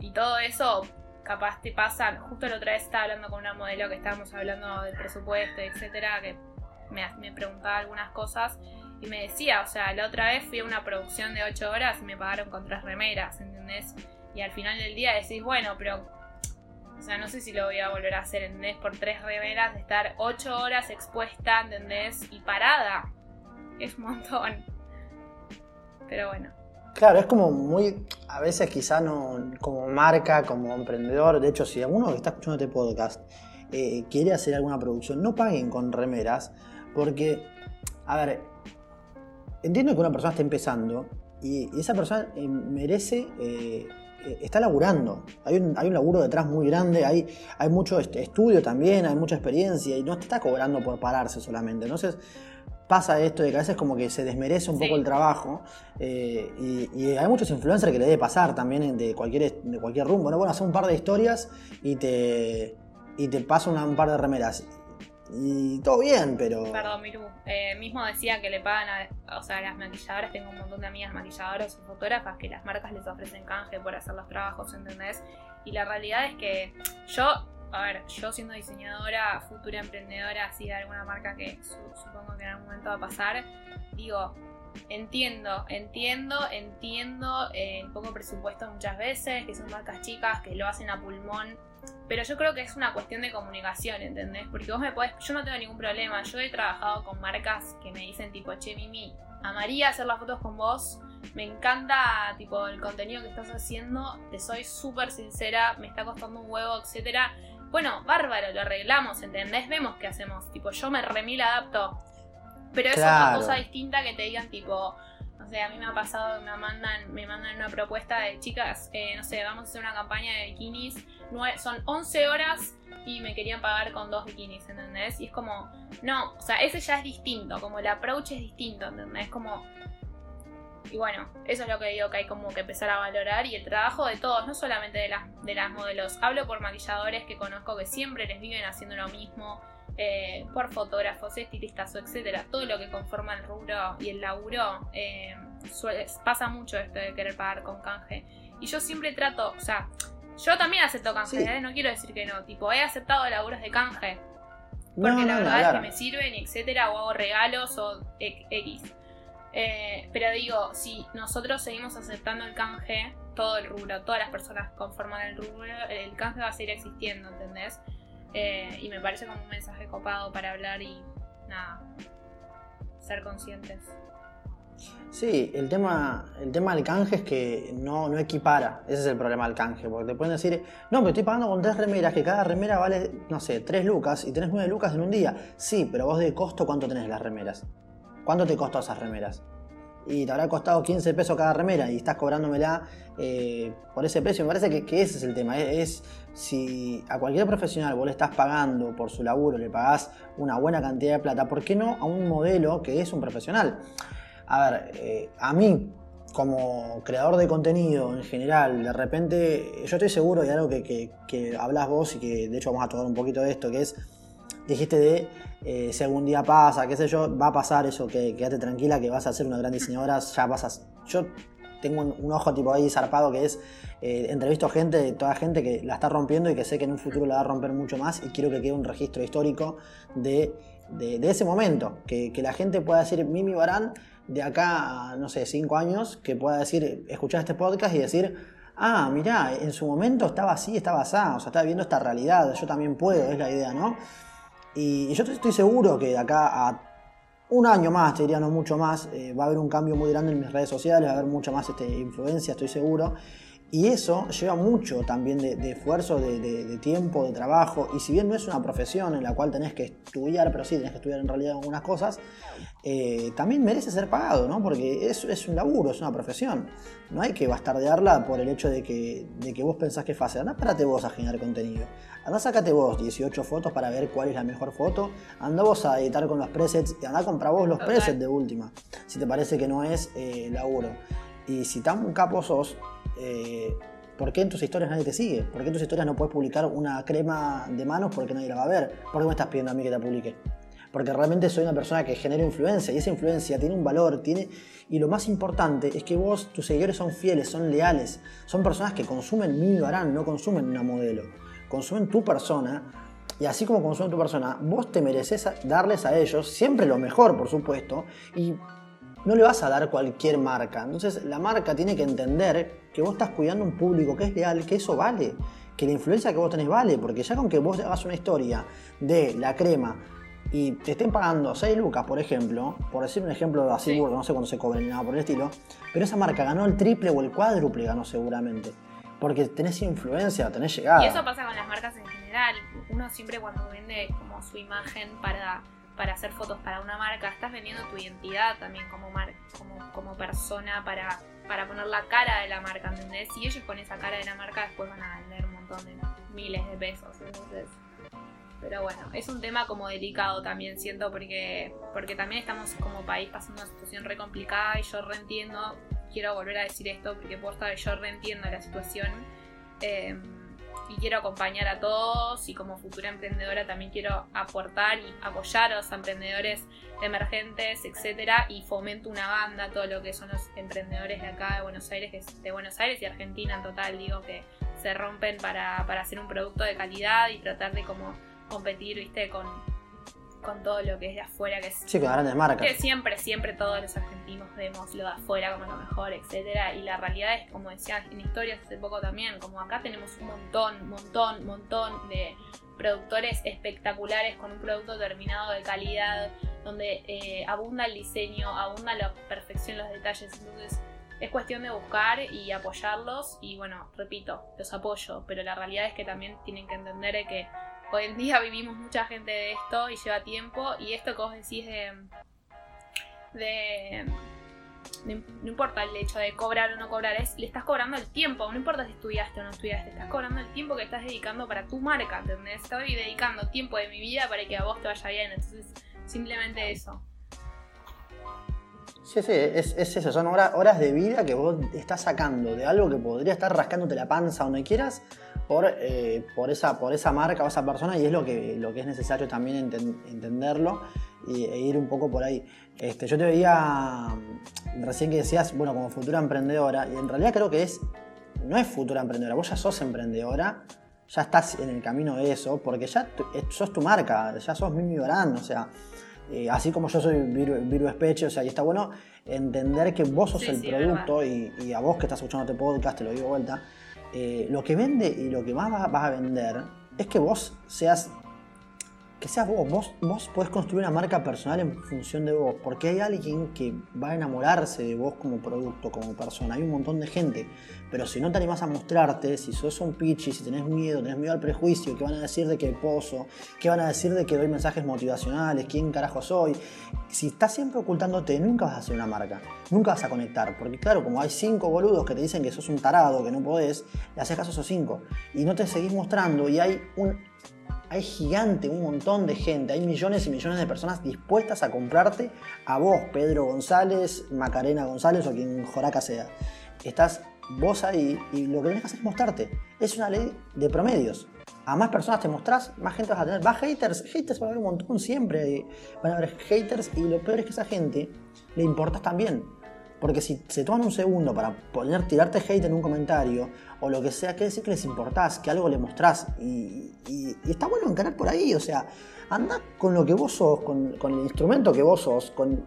Y todo eso capaz te pasa, justo la otra vez estaba hablando con una modelo que estábamos hablando del presupuesto, etcétera, que me, me preguntaba algunas cosas y me decía, o sea, la otra vez fui a una producción de 8 horas y me pagaron con tres remeras, ¿entendés? Y al final del día decís, bueno, pero. O sea, no sé si lo voy a volver a hacer, ¿entendés? Por tres remeras, de estar 8 horas expuesta, ¿entendés? Y parada. Es un montón. Pero bueno. Claro, es como muy, a veces quizá no, como marca, como emprendedor, de hecho si alguno que está escuchando este podcast eh, quiere hacer alguna producción, no paguen con remeras, porque, a ver, entiendo que una persona está empezando y, esa persona eh, merece, eh, está laburando, hay un, hay un laburo detrás muy grande, hay, hay mucho estudio también, hay mucha experiencia y no te está cobrando por pararse solamente, entonces pasa esto de que a veces como que se desmerece un poco el trabajo eh, y, hay muchos influencers que le debe pasar también de cualquier, de cualquier rumbo. ¿no? Bueno, hacer un par de historias y te, y te pasa un par de remeras. Y todo bien, pero... Perdón, Miru. Eh, mismo decía que le pagan a, o sea, las maquilladoras. Tengo un montón de amigas maquilladoras y fotógrafas que las marcas les ofrecen canje por hacer los trabajos, ¿entendés? Y la realidad es que yo a ver, yo siendo diseñadora, futura emprendedora así de alguna marca que supongo que en algún momento va a pasar, digo, entiendo, entiendo, entiendo eh, el poco presupuesto muchas veces, que son marcas chicas, que lo hacen a pulmón, pero yo creo que es una cuestión de comunicación, ¿entendés? Porque vos me podés, yo no tengo ningún problema, yo he trabajado con marcas que me dicen tipo, che, Mimi, amaría hacer las fotos con vos, me encanta tipo el contenido que estás haciendo, te soy súper sincera, me está costando un huevo, etcétera bueno, bárbaro, lo arreglamos, ¿entendés? Vemos qué hacemos. Tipo, yo me remil adapto. Pero eso es una cosa distinta que te digan, tipo, no sé, a mí me ha pasado que me mandan, me mandan una propuesta de chicas, eh, no sé, vamos a hacer una campaña de bikinis. son 11 horas y me querían pagar con dos bikinis, ¿entendés? Y es como, no, o sea, ese ya es distinto, como el approach es distinto, ¿entendés? Como, y bueno, eso es lo que digo que hay como que empezar a valorar y el trabajo de todos, no solamente de las, de las modelos. Hablo por maquilladores que conozco que siempre les viven haciendo lo mismo, eh, por fotógrafos, estilistas etcétera. Todo lo que conforma el rubro y el laburo eh, pasa mucho esto de querer pagar con canje. Y yo siempre trato, o sea, yo también acepto canje, ¿eh? no quiero decir que no, tipo, he aceptado laburos de canje. Porque la verdad es que me sirven, etcétera, o hago regalos o X. Eh, pero digo, si nosotros seguimos aceptando el canje, todo el rubro, todas las personas conforman el rubro, el canje va a seguir existiendo, ¿entendés? Eh, y me parece como un mensaje copado para hablar y nada, ser conscientes. Sí, el tema, el tema del canje es que no, no equipara. Ese es el problema del canje. Porque te pueden decir, no, me estoy pagando con tres remeras, que cada remera vale, no sé, tres lucas y tenés nueve lucas en un día. Sí, pero vos de costo, ¿cuánto tenés las remeras? ¿Cuánto te costó esas remeras? Y te habrá costado 15 pesos cada remera y estás cobrándomela eh, por ese precio. Me parece que, ese es el tema. Es, si a cualquier profesional vos le estás pagando por su laburo, le pagás una buena cantidad de plata, ¿por qué no a un modelo que es un profesional? A ver, eh, a mí como creador de contenido en general, de repente, yo estoy seguro de algo que, que, que hablas vos y que de hecho vamos a tocar un poquito de esto, que es dijiste de eh, si algún día pasa, qué sé yo, va a pasar eso, que quédate tranquila, que vas a ser una gran diseñadora, ya vas a... Yo tengo un, ojo tipo ahí zarpado que es, eh, entrevisto gente, toda gente que la está rompiendo y que sé que en un futuro la va a romper mucho más y quiero que quede un registro histórico de, ese momento, que, la gente pueda decir, Mimi Barán, de acá no sé, cinco años, que pueda decir, escuchar este podcast y decir, ah, mirá, en su momento estaba así, estaba así, o sea, estaba viendo esta realidad, yo también puedo, es la idea, ¿no? Y, yo estoy seguro que de acá a un año más, te diría no mucho más, eh, va a haber un cambio muy grande en mis redes sociales, va a haber mucha más este, influencia, estoy seguro. Y eso lleva mucho también de, esfuerzo, de, tiempo, de trabajo. Y si bien no es una profesión en la cual tenés que estudiar, pero sí tenés que estudiar en realidad algunas cosas, eh, también merece ser pagado, ¿no? Porque es, es, un laburo, es una profesión. No hay que bastardearla por el hecho de que, de que vos pensás que es fácil. Andá, párate vos a generar contenido. Andá, sacate vos 18 fotos para ver cuál es la mejor foto. Andá vos a editar con los presets. Y andá a comprar vos los presets de última. Si te parece que no es eh, laburo. Y si tan capo sos, eh, ¿por qué en tus historias nadie te sigue? ¿Por qué en tus historias no puedes publicar una crema de manos porque nadie la va a ver? ¿Por qué me estás pidiendo a mí que la publique? Porque realmente soy una persona que genera influencia y esa influencia tiene un valor, tiene... Y lo más importante es que vos, tus seguidores son fieles, son leales, son personas que consumen mi Barán, no consumen una modelo, consumen tu persona y así como consumen tu persona, vos te mereces darles a ellos siempre lo mejor, por supuesto, y no le vas a dar cualquier marca. Entonces la marca tiene que entender que vos estás cuidando un público que es leal, que eso vale, que la influencia que vos tenés vale, porque ya con que vos hagas una historia de la crema y te estén pagando 6 lucas, por ejemplo, por decir un ejemplo así, no sé cuándo se cobren ni nada por el estilo, pero esa marca ganó el triple o el cuádruple, ganó seguramente. Porque tenés influencia, tenés llegada. Y eso pasa con las marcas en general. Uno siempre cuando vende como su imagen para para hacer fotos para una marca, estás vendiendo tu identidad también como, como, como persona para, para poner la cara de la marca, ¿entendés? Si ellos con esa cara de la marca después van a vender un montón de miles de pesos, entonces... Pero bueno, es un tema como delicado también, siento, porque, porque también estamos como país pasando una situación re complicada y yo reentiendo, quiero volver a decir esto porque por que yo reentiendo la situación. Eh, y quiero acompañar a todos y como futura emprendedora también quiero aportar y apoyar a los emprendedores emergentes, etcétera, y fomento una banda, todo lo que son los emprendedores de acá de Buenos Aires, de Buenos Aires y Argentina en total, digo que se rompen para, para hacer un producto de calidad y tratar de como competir, viste, con, con todo lo que es de afuera, que es... Sí, con grandes marcas. Que siempre, siempre todos los argentinos vemos lo de afuera como lo mejor, etcétera Y la realidad es, como decía en historias hace poco también, como acá tenemos un montón, montón, montón de productores espectaculares con un producto terminado de calidad, donde eh, abunda el diseño, abunda la perfección, los detalles. Entonces es cuestión de buscar y apoyarlos y bueno, repito, los apoyo, pero la realidad es que también tienen que entender que hoy en día vivimos mucha gente de esto y lleva tiempo. Y esto que vos decís de. de. no importa el hecho de cobrar o no cobrar, es le estás cobrando el tiempo, no importa si estudiaste o no estudiaste, estás cobrando el tiempo que estás dedicando para tu marca, ¿entendés? Estoy dedicando tiempo de mi vida para que a vos te vaya bien, entonces simplemente eso. Sí, sí, es, eso, son horas, horas de vida que vos estás sacando de algo que podría estar rascándote la panza donde quieras por, eh, por, esa, por esa marca o esa persona y es lo que, lo que es necesario también entenderlo y, e ir un poco por ahí. Este, yo te veía mm, recién que decías, bueno, como futura emprendedora, y en realidad creo que es, no es futura emprendedora, vos ya sos emprendedora, ya estás en el camino de eso, porque ya sos tu marca, ya sos Mimi Barán, o sea, eh, así como yo soy Viru, Espeche, o sea, y está bueno entender que vos sos el producto y, y, a vos que estás escuchando este podcast, te lo digo de vuelta, eh, lo que vende y lo que más vas, a vender es que vos seas que seas vos. vos. Vos podés construir una marca personal en función de vos, porque hay alguien que va a enamorarse de vos como producto, como persona. Hay un montón de gente, pero si no te animás a mostrarte, si sos un pichi, si tenés miedo, tenés miedo al prejuicio, ¿qué van a decir de que pozo? ¿Qué van a decir de que doy mensajes motivacionales? ¿Quién carajo soy? Si estás siempre ocultándote, nunca vas a hacer una marca, nunca vas a conectar, porque claro, como hay cinco boludos que te dicen que sos un tarado, que no podés, le haces caso a esos cinco, y no te seguís mostrando, y hay un hay gigante, un montón de gente, hay millones y millones de personas dispuestas a comprarte a vos, Pedro González, Macarena González o quien Joraca sea. Estás vos ahí y lo que tenés que hacer es mostrarte. Es una ley de promedios. A más personas te mostrás, más gente vas a tener. Más haters, haters va a haber un montón siempre. Van a haber haters y lo peor es que a esa gente le importas también. Porque si se toman un segundo para poner, tirarte hate en un comentario o lo que sea, quiere decir que les importás, que algo le mostrás. Y, está bueno encarar por ahí, o sea, anda con lo que vos sos, con, el instrumento que vos sos, con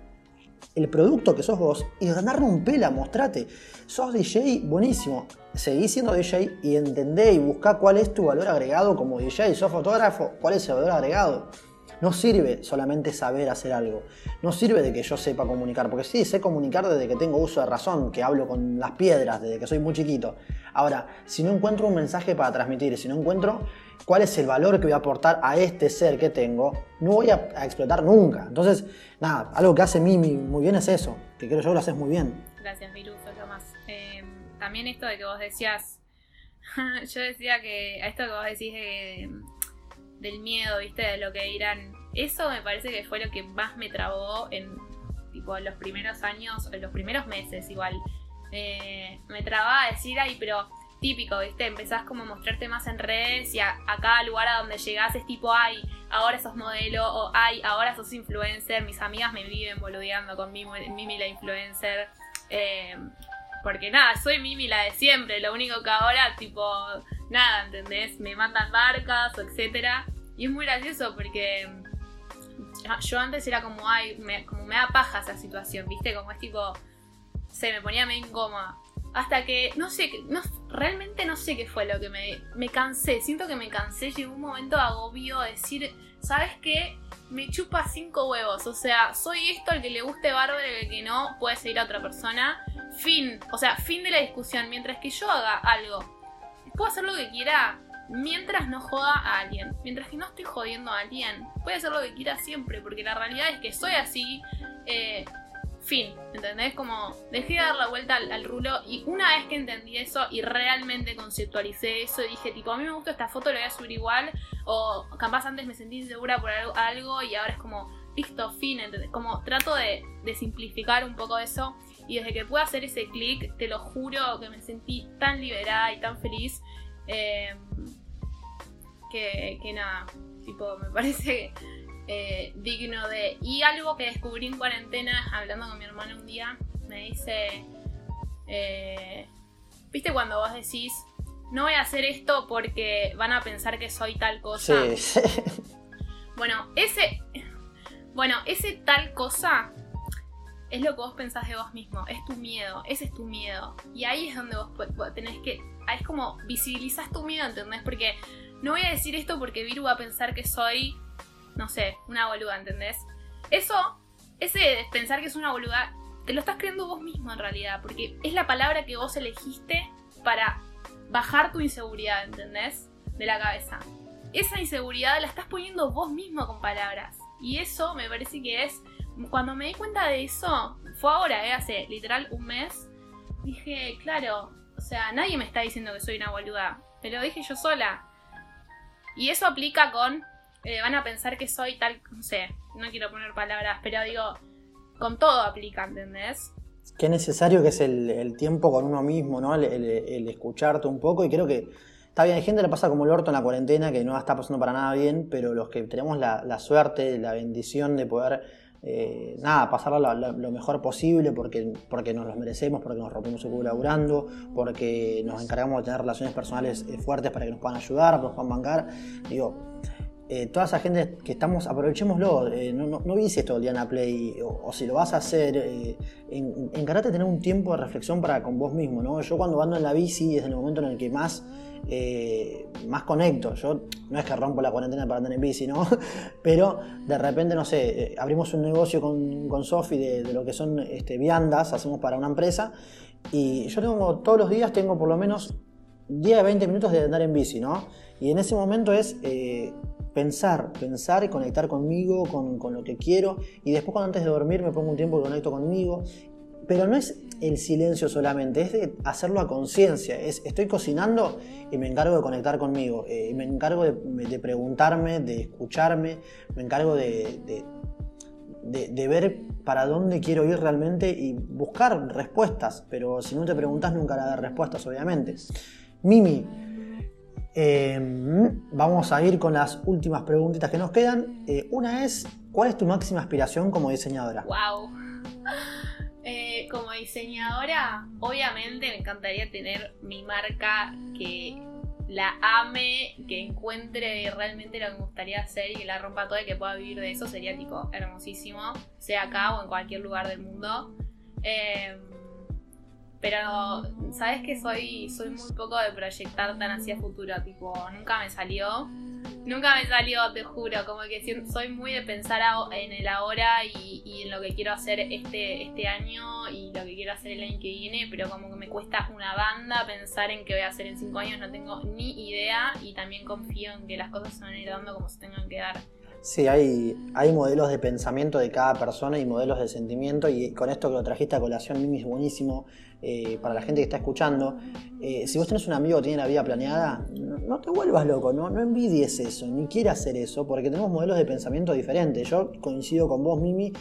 el producto que sos vos y andar rompela, mostrate. Sos DJ, buenísimo. Seguí siendo DJ y entendé y buscá cuál es tu valor agregado como DJ. Sos fotógrafo, cuál es el valor agregado. No sirve solamente saber hacer algo. No sirve de que yo sepa comunicar, porque sí, sé comunicar desde que tengo uso de razón, que hablo con las piedras, desde que soy muy chiquito. Ahora, si no encuentro un mensaje para transmitir, si no encuentro cuál es el valor que voy a aportar a este ser que tengo, no voy a, explotar nunca. Entonces, nada, algo que hace Mimi muy bien es eso, que creo yo que lo haces muy bien. Gracias, Viru, más. Eh, también esto de que vos decías, yo decía que esto que vos decís del miedo, viste, de lo que dirán, eso me parece que fue lo que más me trabó en tipo los primeros años, en los primeros meses igual. Eh, me trababa a decir, ay, pero típico, ¿viste? Empezás como a mostrarte más en redes y a, cada lugar a donde llegás es tipo, ay, ahora sos modelo o ay, ahora sos influencer. Mis amigas me viven boludeando con Mimi, la influencer. Eh, porque nada, soy Mimi la de siempre. Lo único que ahora, tipo, nada, ¿entendés? Me mandan marcas etcétera. Y es muy gracioso porque yo antes era como, ay, me, como me da paja esa situación, ¿viste? Como es tipo, se me ponía medio incómoda. Hasta que, no sé, no, realmente no sé qué fue lo que me, me cansé. Siento que me cansé, llegó un momento agobio de decir, ¿sabes qué? Me chupa cinco huevos. O sea, soy esto, el que le guste bárbaro, el que no, puede seguir a otra persona. Fin. O sea, fin de la discusión. Mientras que yo haga algo, puedo hacer lo que quiera mientras no joda a alguien. Mientras que no estoy jodiendo a alguien, puede hacer lo que quiera siempre. Porque la realidad es que soy así. Eh, Fin, ¿entendés? Como dejé de dar la vuelta al, rulo y una vez que entendí eso y realmente conceptualicé eso dije, tipo, a mí me gusta esta foto, la voy a subir igual, o capaz antes me sentí insegura por algo, y ahora es como, listo, fin, ¿entendés? Como trato de, simplificar un poco eso y desde que pude hacer ese clic, te lo juro que me sentí tan liberada y tan feliz eh, que nada, tipo, me parece eh, digno de... Y algo que descubrí en cuarentena, hablando con mi hermano un día, me dice, eh, ¿viste cuando vos decís, no voy a hacer esto porque van a pensar que soy tal cosa? Bueno, ese... Bueno, ese tal cosa es lo que vos pensás de vos mismo, es tu miedo, ese es tu miedo. Y ahí es donde vos tenés que, ahí es como visibilizás tu miedo, ¿entendés? Porque no voy a decir esto porque Viru va a pensar que soy no sé, una boluda, ¿entendés? Eso, ese pensar que es una boluda, te lo estás creyendo vos mismo en realidad, porque es la palabra que vos elegiste para bajar tu inseguridad, ¿entendés? De la cabeza. Esa inseguridad la estás poniendo vos mismo con palabras. Y eso me parece que es. Cuando me di cuenta de eso, fue ahora, ¿eh? hace literal un mes, dije, claro, o sea, nadie me está diciendo que soy una boluda, pero lo dije yo sola. Y eso aplica con eh, van a pensar que soy tal, no sé, no quiero poner palabras, pero digo, con todo aplica, ¿entendés? Qué necesario que es el, tiempo con uno mismo, ¿no? El, escucharte un poco y creo que está bien, hay gente que le pasa como el orto en la cuarentena, que no está pasando para nada bien, pero los que tenemos la, suerte, la bendición de poder, eh, nada, pasarla lo, mejor posible porque, porque nos lo merecemos, porque nos rompemos el culo laburando, porque nos encargamos de tener relaciones personales eh, fuertes para que nos puedan ayudar, nos puedan bancar, digo eh, toda esa gente que estamos, aprovechémoslo, eh, no, no, no esto todo el día en la Play, o, si lo vas a hacer, eh, en, encarate de tener un tiempo de reflexión para con vos mismo, ¿no? Yo cuando ando en la bici es el momento en el que más, eh, más conecto, yo no es que rompo la cuarentena para andar en bici, ¿no? Pero de repente, no sé, abrimos un negocio con, con Sofi de, lo que son este, viandas, hacemos para una empresa, y yo tengo, todos los días tengo por lo menos 10 a 20 minutos de andar en bici, ¿no? Y en ese momento es pensar, pensar y conectar conmigo, con, lo que quiero. Y después cuando antes de dormir me pongo un tiempo y conecto conmigo. Pero no es el silencio solamente, es de hacerlo a conciencia. Es, estoy cocinando y me encargo de conectar conmigo. Eh, me encargo de, preguntarme, de escucharme, me encargo de, de, ver para dónde quiero ir realmente y buscar respuestas. Pero si no te preguntas nunca la dar respuestas, obviamente. Mimi, Em, vamos a ir con las últimas preguntitas que nos quedan. Eh, una es, ¿cuál es tu máxima aspiración como diseñadora? Wow. Eh, como diseñadora, obviamente me encantaría tener mi marca que la ame, que encuentre realmente lo que me gustaría hacer y que la rompa toda y que pueda vivir de eso. Sería tipo hermosísimo, sea acá o en cualquier lugar del mundo. Eh, pero, ¿sabes que soy, soy muy poco de proyectar tan hacia futuro? Tipo, nunca me salió. Nunca me salió, te juro, como que soy muy de pensar en el ahora y, en lo que quiero hacer este, este año y lo que quiero hacer el año que viene, pero como que me cuesta una banda pensar en qué voy a hacer en cinco años, no tengo ni idea y también confío en que las cosas se van a ir dando como se tengan que dar. Sí, hay, hay modelos de pensamiento de cada persona y modelos de sentimiento y con esto que lo trajiste a colación, Mimi, es buenísimo eh, para la gente que está escuchando. Eh, si vos tenés un amigo que tiene la vida planeada, no, te vuelvas loco, ¿no? no envidies eso, ni quieras hacer eso, porque tenemos modelos de pensamiento diferentes. Yo coincido con vos, Mimi,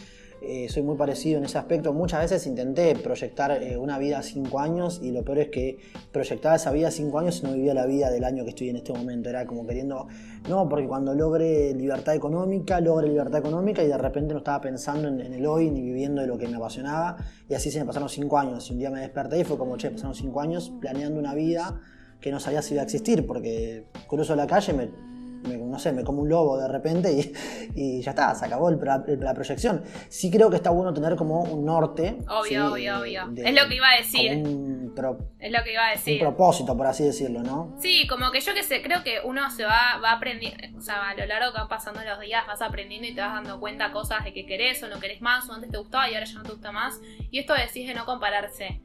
eh, soy muy parecido en ese aspecto. Muchas veces intenté proyectar eh, una vida a cinco años y lo peor es que proyectaba esa vida a cinco años y no vivía la vida del año que estoy en este momento. Era como queriendo, no, porque cuando logre libertad económica, logre libertad económica y de repente no estaba pensando en, el hoy ni viviendo de lo que me apasionaba. Y así se me pasaron cinco años. Y un día me desperté y fue como, che, pasaron cinco años planeando una vida que no sabía si iba a existir, porque cruzo la calle, me no sé, me como un lobo de repente y, ya está, se acabó la proyección. Sí creo que está bueno tener como un norte. Obvio, obvio, obvio. es lo que iba a decir. es lo que iba a decir. Un propósito, por así decirlo, ¿no? Sí, como que yo que sé, creo que uno se va, va aprendiendo, o sea, a lo largo que van pasando los días vas aprendiendo y te vas dando cuenta cosas de que querés o no querés más, o antes te gustaba y ahora ya no te gusta más. Y esto decís de no compararse.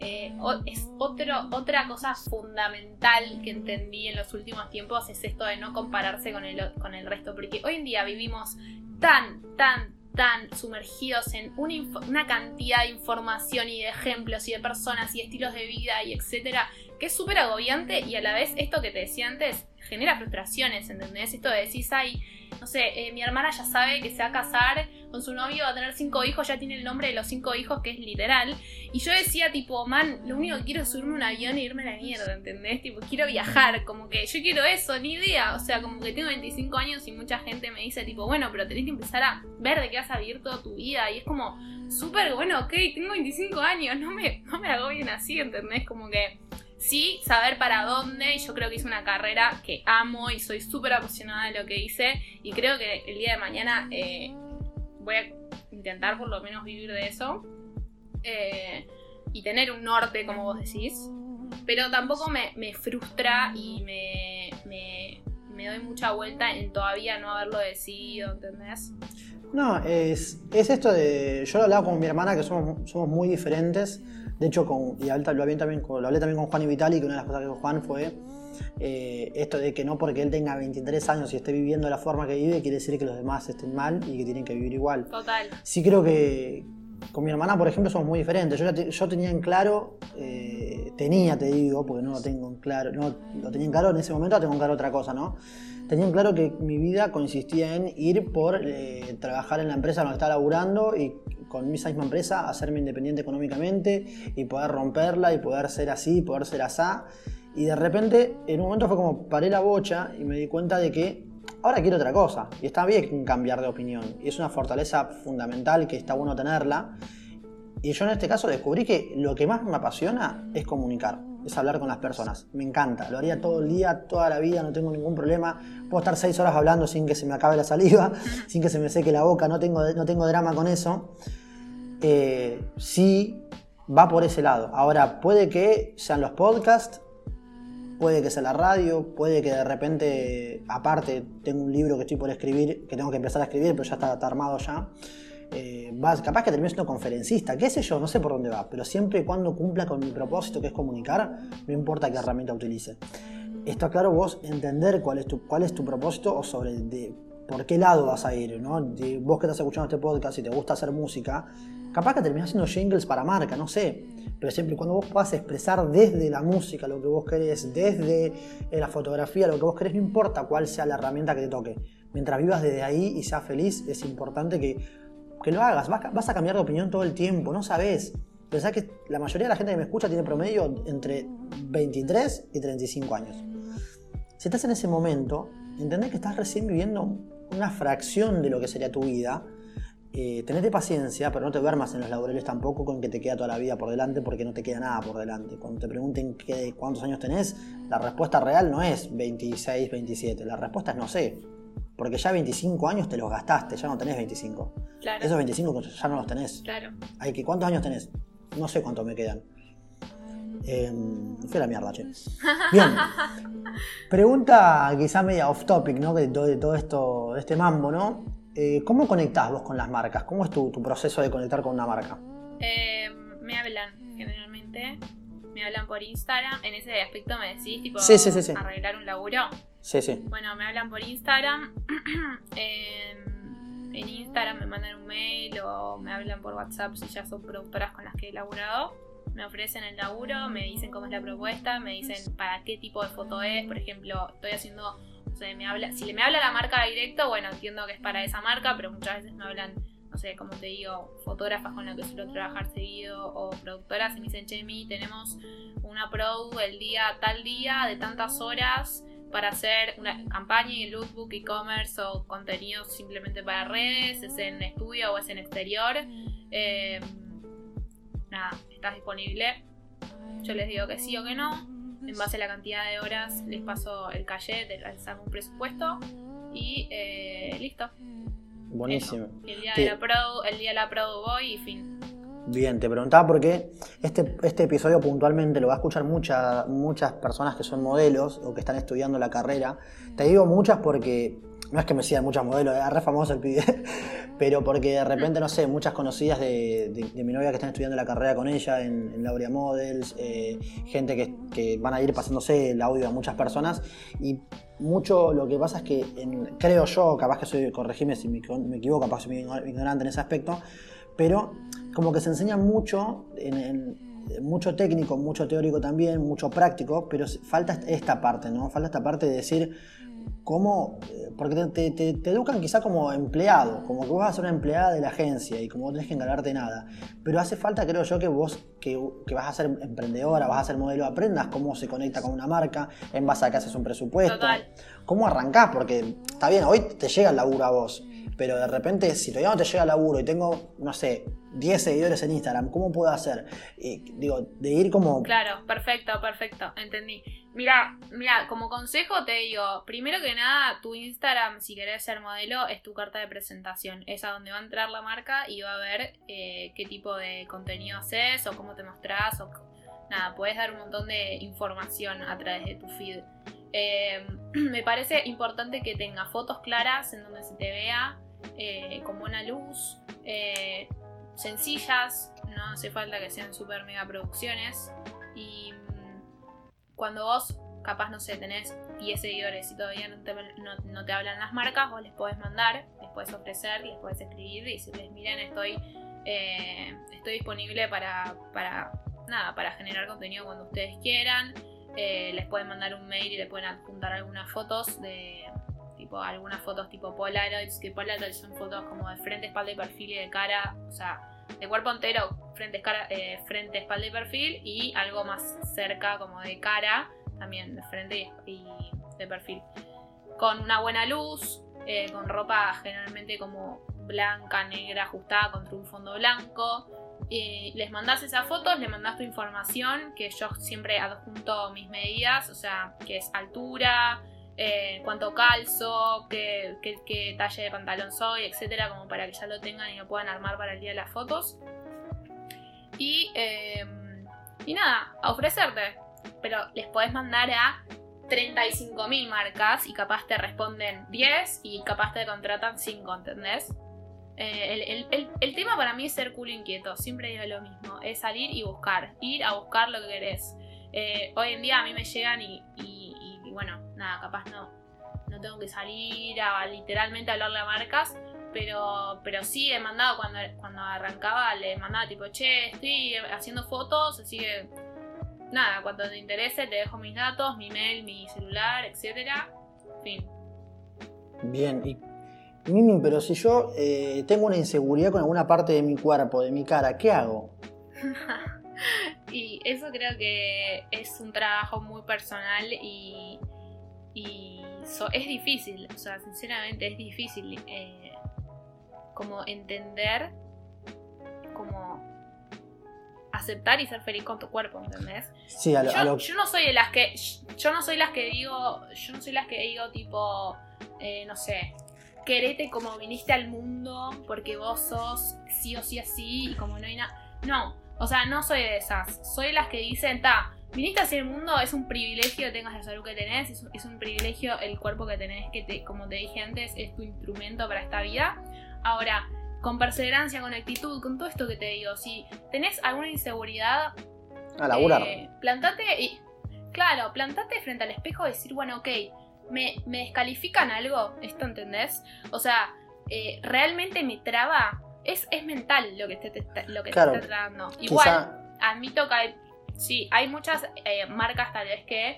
Eh, es otro, otra cosa fundamental que entendí en los últimos tiempos es esto de no compararse con el, con el resto, porque hoy en día vivimos tan, tan, tan sumergidos en una, una, cantidad de información y de ejemplos y de personas y estilos de vida y etcétera, que es súper agobiante y a la vez esto que te decía antes genera frustraciones, ¿entendés? Esto de decís, ay, no sé, eh, mi hermana ya sabe que se va a casar con su novio, va a tener cinco hijos, ya tiene el nombre de los cinco hijos, que es literal. Y yo decía, tipo, man, lo único que quiero es subirme un avión e irme a la mierda, ¿entendés? Tipo, quiero viajar, como que yo quiero eso, ni idea. O sea, como que tengo 25 años y mucha gente me dice, tipo, bueno, pero tenés que empezar a ver de qué vas a vivir toda tu vida. Y es como, súper, bueno, ok, tengo 25 años, no me, no me hago bien así, ¿entendés? Como que sí saber para dónde y yo creo que hice una carrera que amo y soy súper apasionada de lo que hice y creo que el día de mañana eh, voy a intentar por lo menos vivir de eso eh, y tener un norte como vos decís pero tampoco me, frustra y me, me, doy mucha vuelta en todavía no haberlo decidido, ¿entendés? No, es, es esto de. Yo lo hablaba con mi hermana que somos, somos muy diferentes. De hecho, con, y lo, hablé también, lo hablé también con Juan y Vitali, que una de las cosas que dijo Juan fue eh, esto de que no porque él tenga 23 años y esté viviendo la forma que vive, quiere decir que los demás estén mal y que tienen que vivir igual. Total. Sí creo que con mi hermana, por ejemplo, somos muy diferentes. Yo, yo tenía en claro, eh, tenía, te digo, porque no lo tengo en claro, no lo tenía en claro en ese momento, tengo en claro otra cosa, ¿no? Tenía en claro que mi vida consistía en ir por eh, trabajar en la empresa donde estaba laburando y con mi misma empresa, hacerme independiente económicamente y poder romperla y poder ser así, poder ser asá. Y de repente, en un momento fue como paré la bocha y me di cuenta de que ahora quiero otra cosa. Y está bien cambiar de opinión. Y es una fortaleza fundamental que está bueno tenerla. Y yo en este caso descubrí que lo que más me apasiona es comunicar, es hablar con las personas. Me encanta, lo haría todo el día, toda la vida, no tengo ningún problema. Puedo estar seis horas hablando sin que se me acabe la saliva, sin que se me seque la boca, no tengo, no tengo drama con eso. Eh, sí va por ese lado. Ahora, puede que sean los podcasts, puede que sea la radio, puede que de repente, aparte, tengo un libro que estoy por escribir, que tengo que empezar a escribir, pero ya está, armado ya. Eh, capaz que termine siendo conferencista, qué sé yo, no sé por dónde va, pero siempre y cuando cumpla con mi propósito, que es comunicar, no importa qué herramienta utilice. Está claro vos entender cuál es tu, cuál es tu propósito o sobre de, por qué lado vas a ir, ¿no? vos que estás escuchando este podcast y te gusta hacer música, capaz que terminás haciendo jingles para marca, no sé. Pero siempre cuando vos puedas expresar desde la música lo que vos querés, desde eh, la fotografía lo que vos querés, no importa cuál sea la herramienta que te toque. Mientras vivas desde ahí y seas feliz, es importante que, que lo hagas. Vas, a cambiar de opinión todo el tiempo, no sabes. Pensá que la mayoría de la gente que me escucha tiene promedio entre 23 y 35 años. Si estás en ese momento, entendés que estás recién viviendo una fracción de lo que sería tu vida, eh, tenete paciencia, pero no te duermas en los laureles tampoco con que te queda toda la vida por delante, porque no te queda nada por delante. Cuando te pregunten qué, cuántos años tenés, la respuesta real no es 26, 27, la respuesta es no sé. Porque ya 25 años te los gastaste, ya no tenés 25. Esos 25 ya no los tenés. Claro. Hay que, ¿Cuántos años tenés? No sé cuántos me quedan. Eh, fui a la mierda, che. Bien. Pregunta quizá media off topic, ¿no? De todo esto, de este mambo, ¿no? Eh, ¿Cómo conectás vos con las marcas? ¿Cómo es tu, tu proceso de conectar con una marca? Eh, me hablan generalmente, me hablan por Instagram. En ese aspecto me decís, tipo, Sí, sí, sí, sí. arreglar un laburo. Sí, sí. Bueno, me hablan por Instagram. en, en Instagram me mandan un mail o me hablan por WhatsApp si ya son productoras con las que he laburado. Me ofrecen el laburo, me dicen cómo es la propuesta, me dicen para qué tipo de foto es. Por ejemplo, estoy haciendo. Si me habla la marca directo, bueno, entiendo que es para esa marca, pero muchas veces me hablan, no sé, como te digo, fotógrafas con las que suelo trabajar seguido o productoras y me dicen, che, mi, tenemos una pro el día, tal día, de tantas horas para hacer una campaña en lookbook, e-commerce o contenido simplemente para redes, es en estudio o es en exterior. Eh, nada, estás disponible. Yo les digo que sí o que no. En base a la cantidad de horas les paso el cachet, les hago un presupuesto y eh, listo. Buenísimo. Eso. Y El día, Sí. de la pro, el día de la voy y fin. Bien, te preguntaba porque este, este episodio puntualmente lo va a escuchar mucha- muchas personas que son modelos o que están estudiando la carrera. Te digo muchas porque no es que me sigan muchas modelos, es re famoso el pibe, pero porque de repente, no sé, muchas conocidas de, de- mi novia que están estudiando la carrera con ella en, en Laurea Models, eh, gente que, que van a ir pasándose el audio a muchas personas y mucho lo que pasa es que creo yo, capaz que soy, corregime si me, equivoco, capaz soy ignorante en ese aspecto, pero como que se enseña mucho, en, en- mucho técnico, mucho teórico también, mucho práctico, pero falta est- esta parte, ¿no? Falta esta parte de decir cómo, eh, porque te, te- te- te educan quizá como empleado, como que vos vas a ser una empleada de la agencia y como no tenés que encargarte nada, pero hace falta, creo yo, que vos, que, que vas a ser emprendedora, vas a ser modelo, aprendas cómo se conecta con una marca, en base a que haces un presupuesto, Total. cómo arrancás, porque está bien, hoy te llega el laburo a vos, pero de repente, si todavía no te llega laburo y tengo, no sé, 10 seguidores en Instagram, ¿cómo puedo hacer? Eh, digo, de ir como... Claro, perfecto, perfecto, entendí. Mira, mira, como consejo te digo, primero que nada, tu Instagram, si querés ser modelo, es tu carta de presentación. Es donde va a entrar la marca y va a ver eh, qué tipo de contenido haces o cómo te mostrás o nada, puedes dar un montón de información a través de tu feed. Eh, me parece importante que tenga fotos claras en donde se te vea eh, con buena luz, eh, sencillas, no hace falta que sean super mega producciones. Y mm, cuando vos, capaz, no sé, tenés 10 seguidores y todavía no te, no, no te hablan las marcas, vos les podés mandar, les podés ofrecer, les podés escribir y decirles, miren, estoy, eh, estoy disponible para, para, nada, para generar contenido cuando ustedes quieran. Eh, les pueden mandar un mail y le pueden adjuntar algunas fotos de tipo algunas fotos tipo Polaroids, que Polaroids son fotos como de frente, espalda y perfil y de cara, o sea, de cuerpo entero, frente, cara, eh, frente, espalda y perfil, y algo más cerca como de cara, también de frente y, de perfil. Con una buena luz, eh, con ropa generalmente como blanca, negra, ajustada contra un fondo blanco. Les mandás esas fotos, le mandás tu información, que yo siempre adjunto mis medidas, o sea, que es altura, eh, cuánto calzo, qué, qué, qué talle de pantalón soy, etcétera, como para que ya lo tengan y lo puedan armar para el día de las fotos. Y, eh, y nada, a ofrecerte. Pero les podés mandar a 35.000 marcas y capaz te responden 10 y capaz te contratan 5, ¿entendés? Eh, el, el- el- el tema para mí es ser culo inquieto, siempre digo lo mismo, es salir y buscar, ir a buscar lo que querés. Eh, hoy en día a mí me llegan y- y, bueno, nada, capaz no, no tengo que salir a literalmente hablarle a marcas, pero, pero sí he mandado cuando, cuando arrancaba, le mandaba tipo, che, estoy haciendo fotos, así que nada, cuando te interese te dejo mis datos, mi mail, mi celular, etcétera. Fin. Bien, y Mimi, pero si yo eh, tengo una inseguridad con alguna parte de mi cuerpo, de mi cara, ¿qué hago? y eso creo que es un trabajo muy personal y, y so- es difícil, o sea, sinceramente es difícil eh, como entender, como aceptar y ser feliz con tu cuerpo, ¿entendés? Sí, a lo, a Yo, lo- yo no soy de las que. Yo no soy las que digo. Yo no soy las que digo tipo. eh, no sé. Querete como viniste al mundo. Porque vos sos sí o sí así. Y como no hay nada. No. O sea, no soy de esas. Soy las que dicen, ta, viniste hacia el mundo, es un privilegio que tengas la salud que tenés, es, un privilegio el cuerpo que tenés, que te, como te dije antes, es tu instrumento para esta vida. Ahora, con perseverancia, con actitud, con todo esto que te digo, si tenés alguna inseguridad, a laburar. Eh, plantate y. Claro, plantate frente al espejo y decir, bueno, ok, ¿me, me descalifican algo? ¿Esto entendés? O sea, eh, realmente me traba. Es, es mental lo que te, lo que te está trabando. Igual, admito que hay, sí, hay muchas eh, marcas tal vez que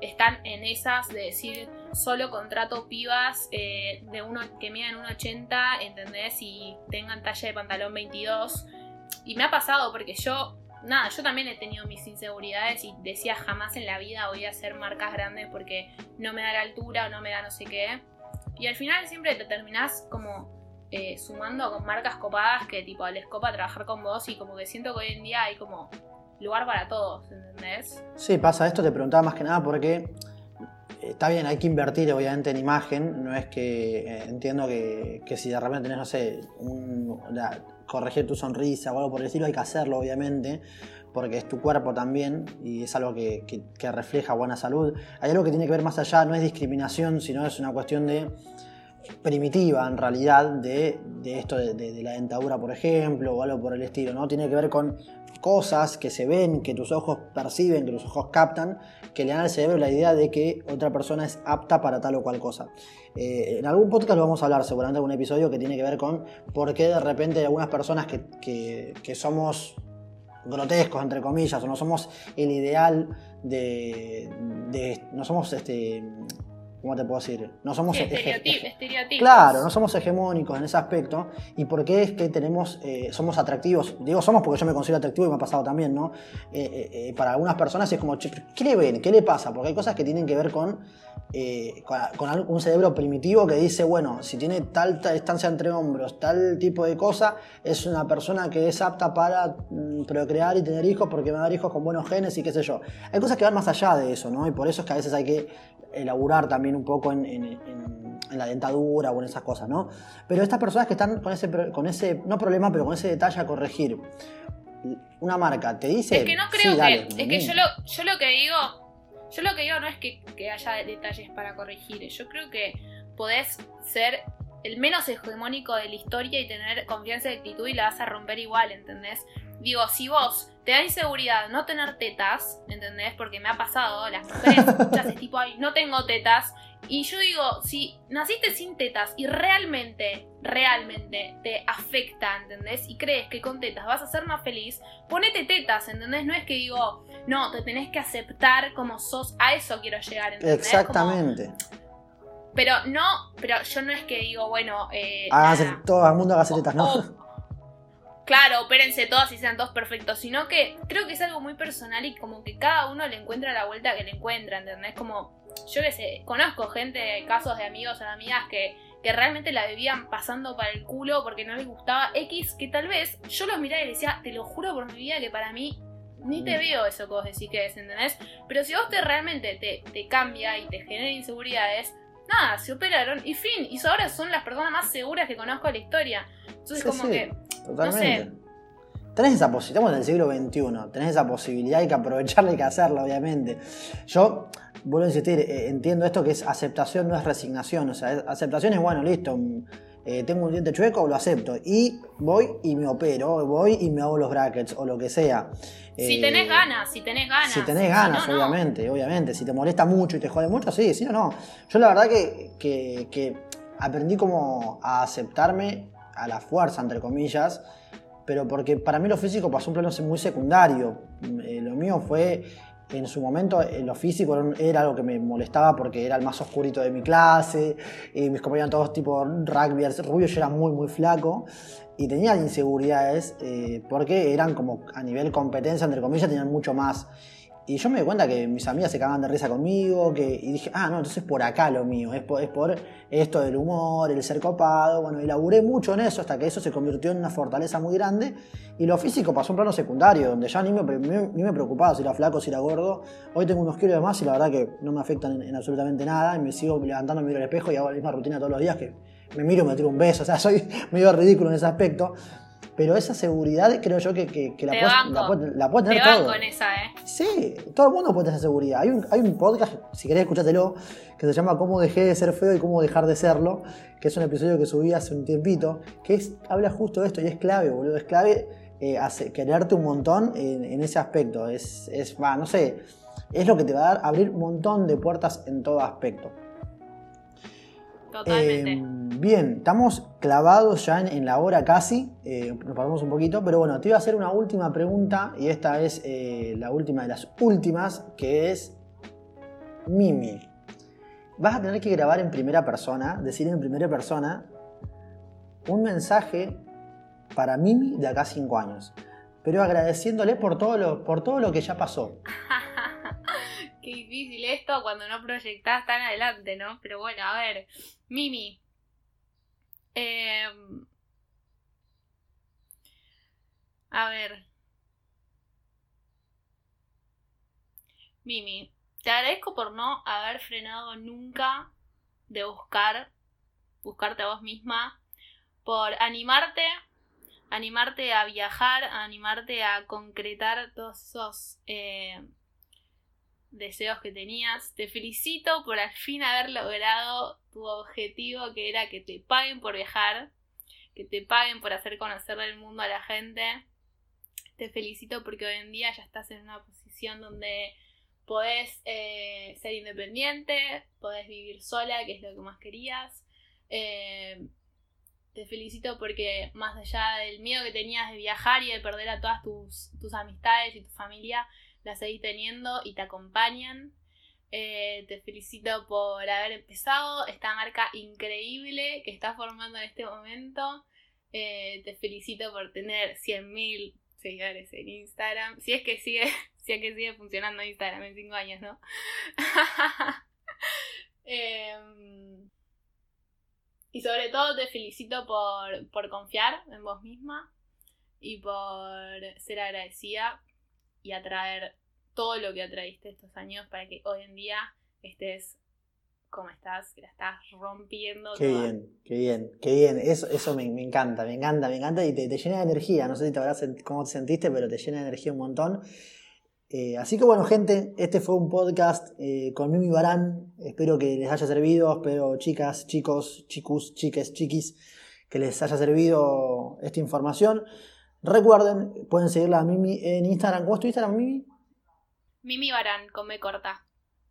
están en esas de decir solo contrato pibas eh, de uno que midan 1,80, ¿entendés? Y tengan talla de pantalón 22. Y me ha pasado porque yo, nada, yo también he tenido mis inseguridades y decía jamás en la vida voy a hacer marcas grandes porque no me da la altura o no me da no sé qué. Y al final siempre te terminás como eh, sumando con marcas copadas que tipo les copa trabajar con vos y como que siento que hoy en día hay como lugar para todos, ¿entendés? Sí, pasa esto, te preguntaba más que nada porque eh, está bien, hay que invertir obviamente en imagen, no es que eh, entiendo que, si de repente tenés, no sé, corregir tu sonrisa o algo por el estilo, hay que hacerlo obviamente, porque es tu cuerpo también y es algo que, refleja buena salud. Hay algo que tiene que ver más allá, no es discriminación, sino es una cuestión de primitiva en realidad de, esto de, de, la dentadura, por ejemplo, o algo por el estilo, ¿no? Tiene que ver con cosas que se ven, que tus ojos perciben, que tus ojos captan, que le dan al cerebro la idea de que otra persona es apta para tal o cual cosa. Eh, en algún podcast lo vamos a hablar, seguramente en un episodio que tiene que ver con por qué de repente algunas personas que, somos grotescos, entre comillas, o no somos el ideal de, de no somos este, ¿cómo te puedo decir? No somos estereotipos. Claro, no somos hegemónicos en ese aspecto. ¿Y por qué es que tenemos, eh, somos atractivos? Digo, somos porque yo me considero atractivo y me ha pasado también, ¿no? Eh, eh, para algunas personas es como, ¿qué le ven? ¿Qué le pasa? Porque hay cosas que tienen que ver con, con, un cerebro primitivo que dice, bueno, si tiene tal, distancia entre hombros, tal tipo de cosa, es una persona que es apta para mm, procrear y tener hijos porque va a dar hijos con buenos genes y qué sé yo. Hay cosas que van más allá de eso, ¿no? Y por eso es que a veces hay que elaborar también un poco en, la dentadura o en esas cosas, ¿no? Pero estas personas que están con ese, con ese, no problema, pero con ese detalle a corregir, una marca te dice... Es que no creo que... es que yo lo, yo lo que digo... Yo lo que digo no es que, que haya detalles para corregir, yo creo que podés ser el menos hegemónico de la historia y tener confianza de actitud y la vas a romper igual, ¿entendés? Digo, si vos te da inseguridad no tener tetas, ¿entendés? Porque me ha pasado, las mujeres muchas es tipo, ay, no tengo tetas. Y yo digo, si naciste sin tetas y realmente, realmente te afecta, ¿entendés? Y crees que con tetas vas a ser más feliz, ponete tetas, ¿entendés? No es que digo, no, te tenés que aceptar como sos, a eso quiero llegar, ¿entendés? Exactamente. pero no, pero yo no es que digo, bueno, eh, todo el mundo haga tetas, ¿no? Claro, opérense todas y sean todos perfectos, sino que creo que es algo muy personal y como que cada uno le encuentra la vuelta que le encuentra, ¿entendés? Como, yo qué sé, conozco gente, casos de amigos o amigas que, que realmente la vivían pasando para el culo porque no les gustaba X, que tal vez yo los miraba y decía, te lo juro por mi vida que para mí ni te mm. veo eso que vos decís que es, ¿entendés? Pero si vos te realmente te, te cambia y te genera inseguridades, nada, se operaron y fin. Y ahora son las personas más seguras que conozco de la historia. Entonces, como que Totalmente. Tenés esa posibilidad, estamos en el siglo XXI, tenés esa posibilidad, hay que aprovecharla, hay que hacerla, obviamente. Yo vuelvo a insistir, eh, entiendo esto que es aceptación, no es resignación. O sea, aceptación es bueno, listo. Mm, eh, tengo un diente chueco, lo acepto. Y voy y me opero, voy y me hago los brackets o lo que sea. Si tenés eh, ganas, si tenés ganas. Si tenés ganas, obviamente, obviamente. Si te molesta mucho y te jode mucho, sí, sí o no. Yo la verdad que, que, que aprendí como a aceptarme a la fuerza, entre comillas, pero porque para mí lo físico pasó un plano muy secundario. Eh, lo mío fue, en su momento, eh, lo físico era algo que me molestaba porque era el más oscurito de mi clase, y mis compañeros todos tipo rugby, rubio, yo era muy, muy flaco. Y tenía inseguridades eh, porque eran como a nivel competencia, entre comillas, tenían mucho más. Y yo me di cuenta que mis amigas se cagaban de risa conmigo, que, y dije, ah, no, entonces por acá lo mío, es por, es por esto del humor, el ser copado, bueno, y laburé mucho en eso hasta que eso se convirtió en una fortaleza muy grande, y lo físico pasó a un plano secundario, donde ya ni me, ni, me preocupaba si era flaco, si era gordo, hoy tengo unos kilos de más y la verdad que no me afectan en, absolutamente nada, y me sigo levantando, me miro al espejo y hago la misma rutina todos los días, que me miro y me tiro un beso, o sea, soy medio ridículo en ese aspecto, Pero esa seguridad creo yo que, que, que la, Te puedes, la, puede- la puede Te tener van todo. con esa, ¿eh? Sí, todo el mundo puede tener seguridad. Hay un, hay un podcast, si querés escuchátelo, que se llama Cómo dejé de ser feo y cómo dejar de serlo, que es un episodio que subí hace un tiempito, que es, habla justo de esto y es clave, boludo. Es clave eh, hace- quererte un montón en, en ese aspecto. Es, es, va, no sé, es lo que te va a dar abrir un montón de puertas en todo aspecto. Totalmente. Eh, bien, estamos clavados ya en, en la hora casi, eh, nos pasamos un poquito, pero bueno, te iba a hacer una última pregunta y esta es eh, la última de las últimas, que es Mimi. Vas a tener que grabar en primera persona, decir en primera persona, un mensaje para Mimi de acá a 5 años, pero agradeciéndole por todo lo, por todo lo que ya pasó. Qué difícil esto cuando no proyectás tan adelante, ¿no? Pero bueno, a ver. Mimi. Eh, a ver. Mimi, te agradezco por no haber frenado nunca de buscar, buscarte a vos misma, por animarte, animarte a viajar, animarte a concretar todos esos eh, deseos que tenías. Te felicito por al fin haber logrado tu objetivo que era que te paguen por viajar, que te paguen por hacer conocer el mundo a la gente. Te felicito porque hoy en día ya estás en una posición donde podés eh, ser independiente, podés vivir sola, que es lo que más querías. Eh, te felicito porque más allá del miedo que tenías de viajar y de perder a todas tus, tus amistades y tu familia, la seguís teniendo y te acompañan. Eh, te felicito por haber empezado esta marca increíble que estás formando en este momento. Eh, te felicito por tener 100.000 seguidores en Instagram. Si es que sigue, si es que sigue funcionando Instagram en 5 años, ¿no? Em, y sobre todo te felicito por, por confiar en vos misma y por ser agradecida y atraer todo lo que atraíste estos años para que hoy en día estés como estás, que la estás rompiendo. Qué toda. bien, qué bien, qué bien. Eso, eso me, me encanta, me encanta, me encanta y te, te llena de energía. No sé si te habrás cómo te sentiste, pero te llena de energía un montón. Eh, así que bueno, gente, este fue un podcast eh, con Mimi Barán. Espero que les haya servido. Espero, chicas, chicos, chicos, chiques, chiquis, que les haya servido esta información. Recuerden, pueden seguirla a Mimi en Instagram. ¿Cómo es tu Instagram, Mimi? Mimi Barán, con B corta.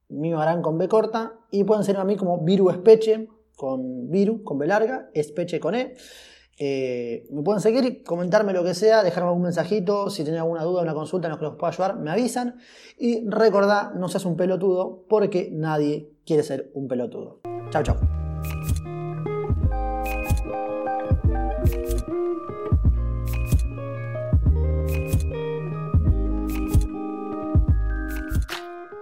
Mimi Barán con B corta. Y pueden seguirme a mí como Viru Espeche, con Viru, con B larga, Espeche con E. Eh, me pueden seguir, comentarme lo que sea, dejarme algún mensajito, si tienen alguna duda, una consulta en los que los pueda ayudar, me avisan. Y recordá, no seas un pelotudo, porque nadie quiere ser un pelotudo. Chao, chao.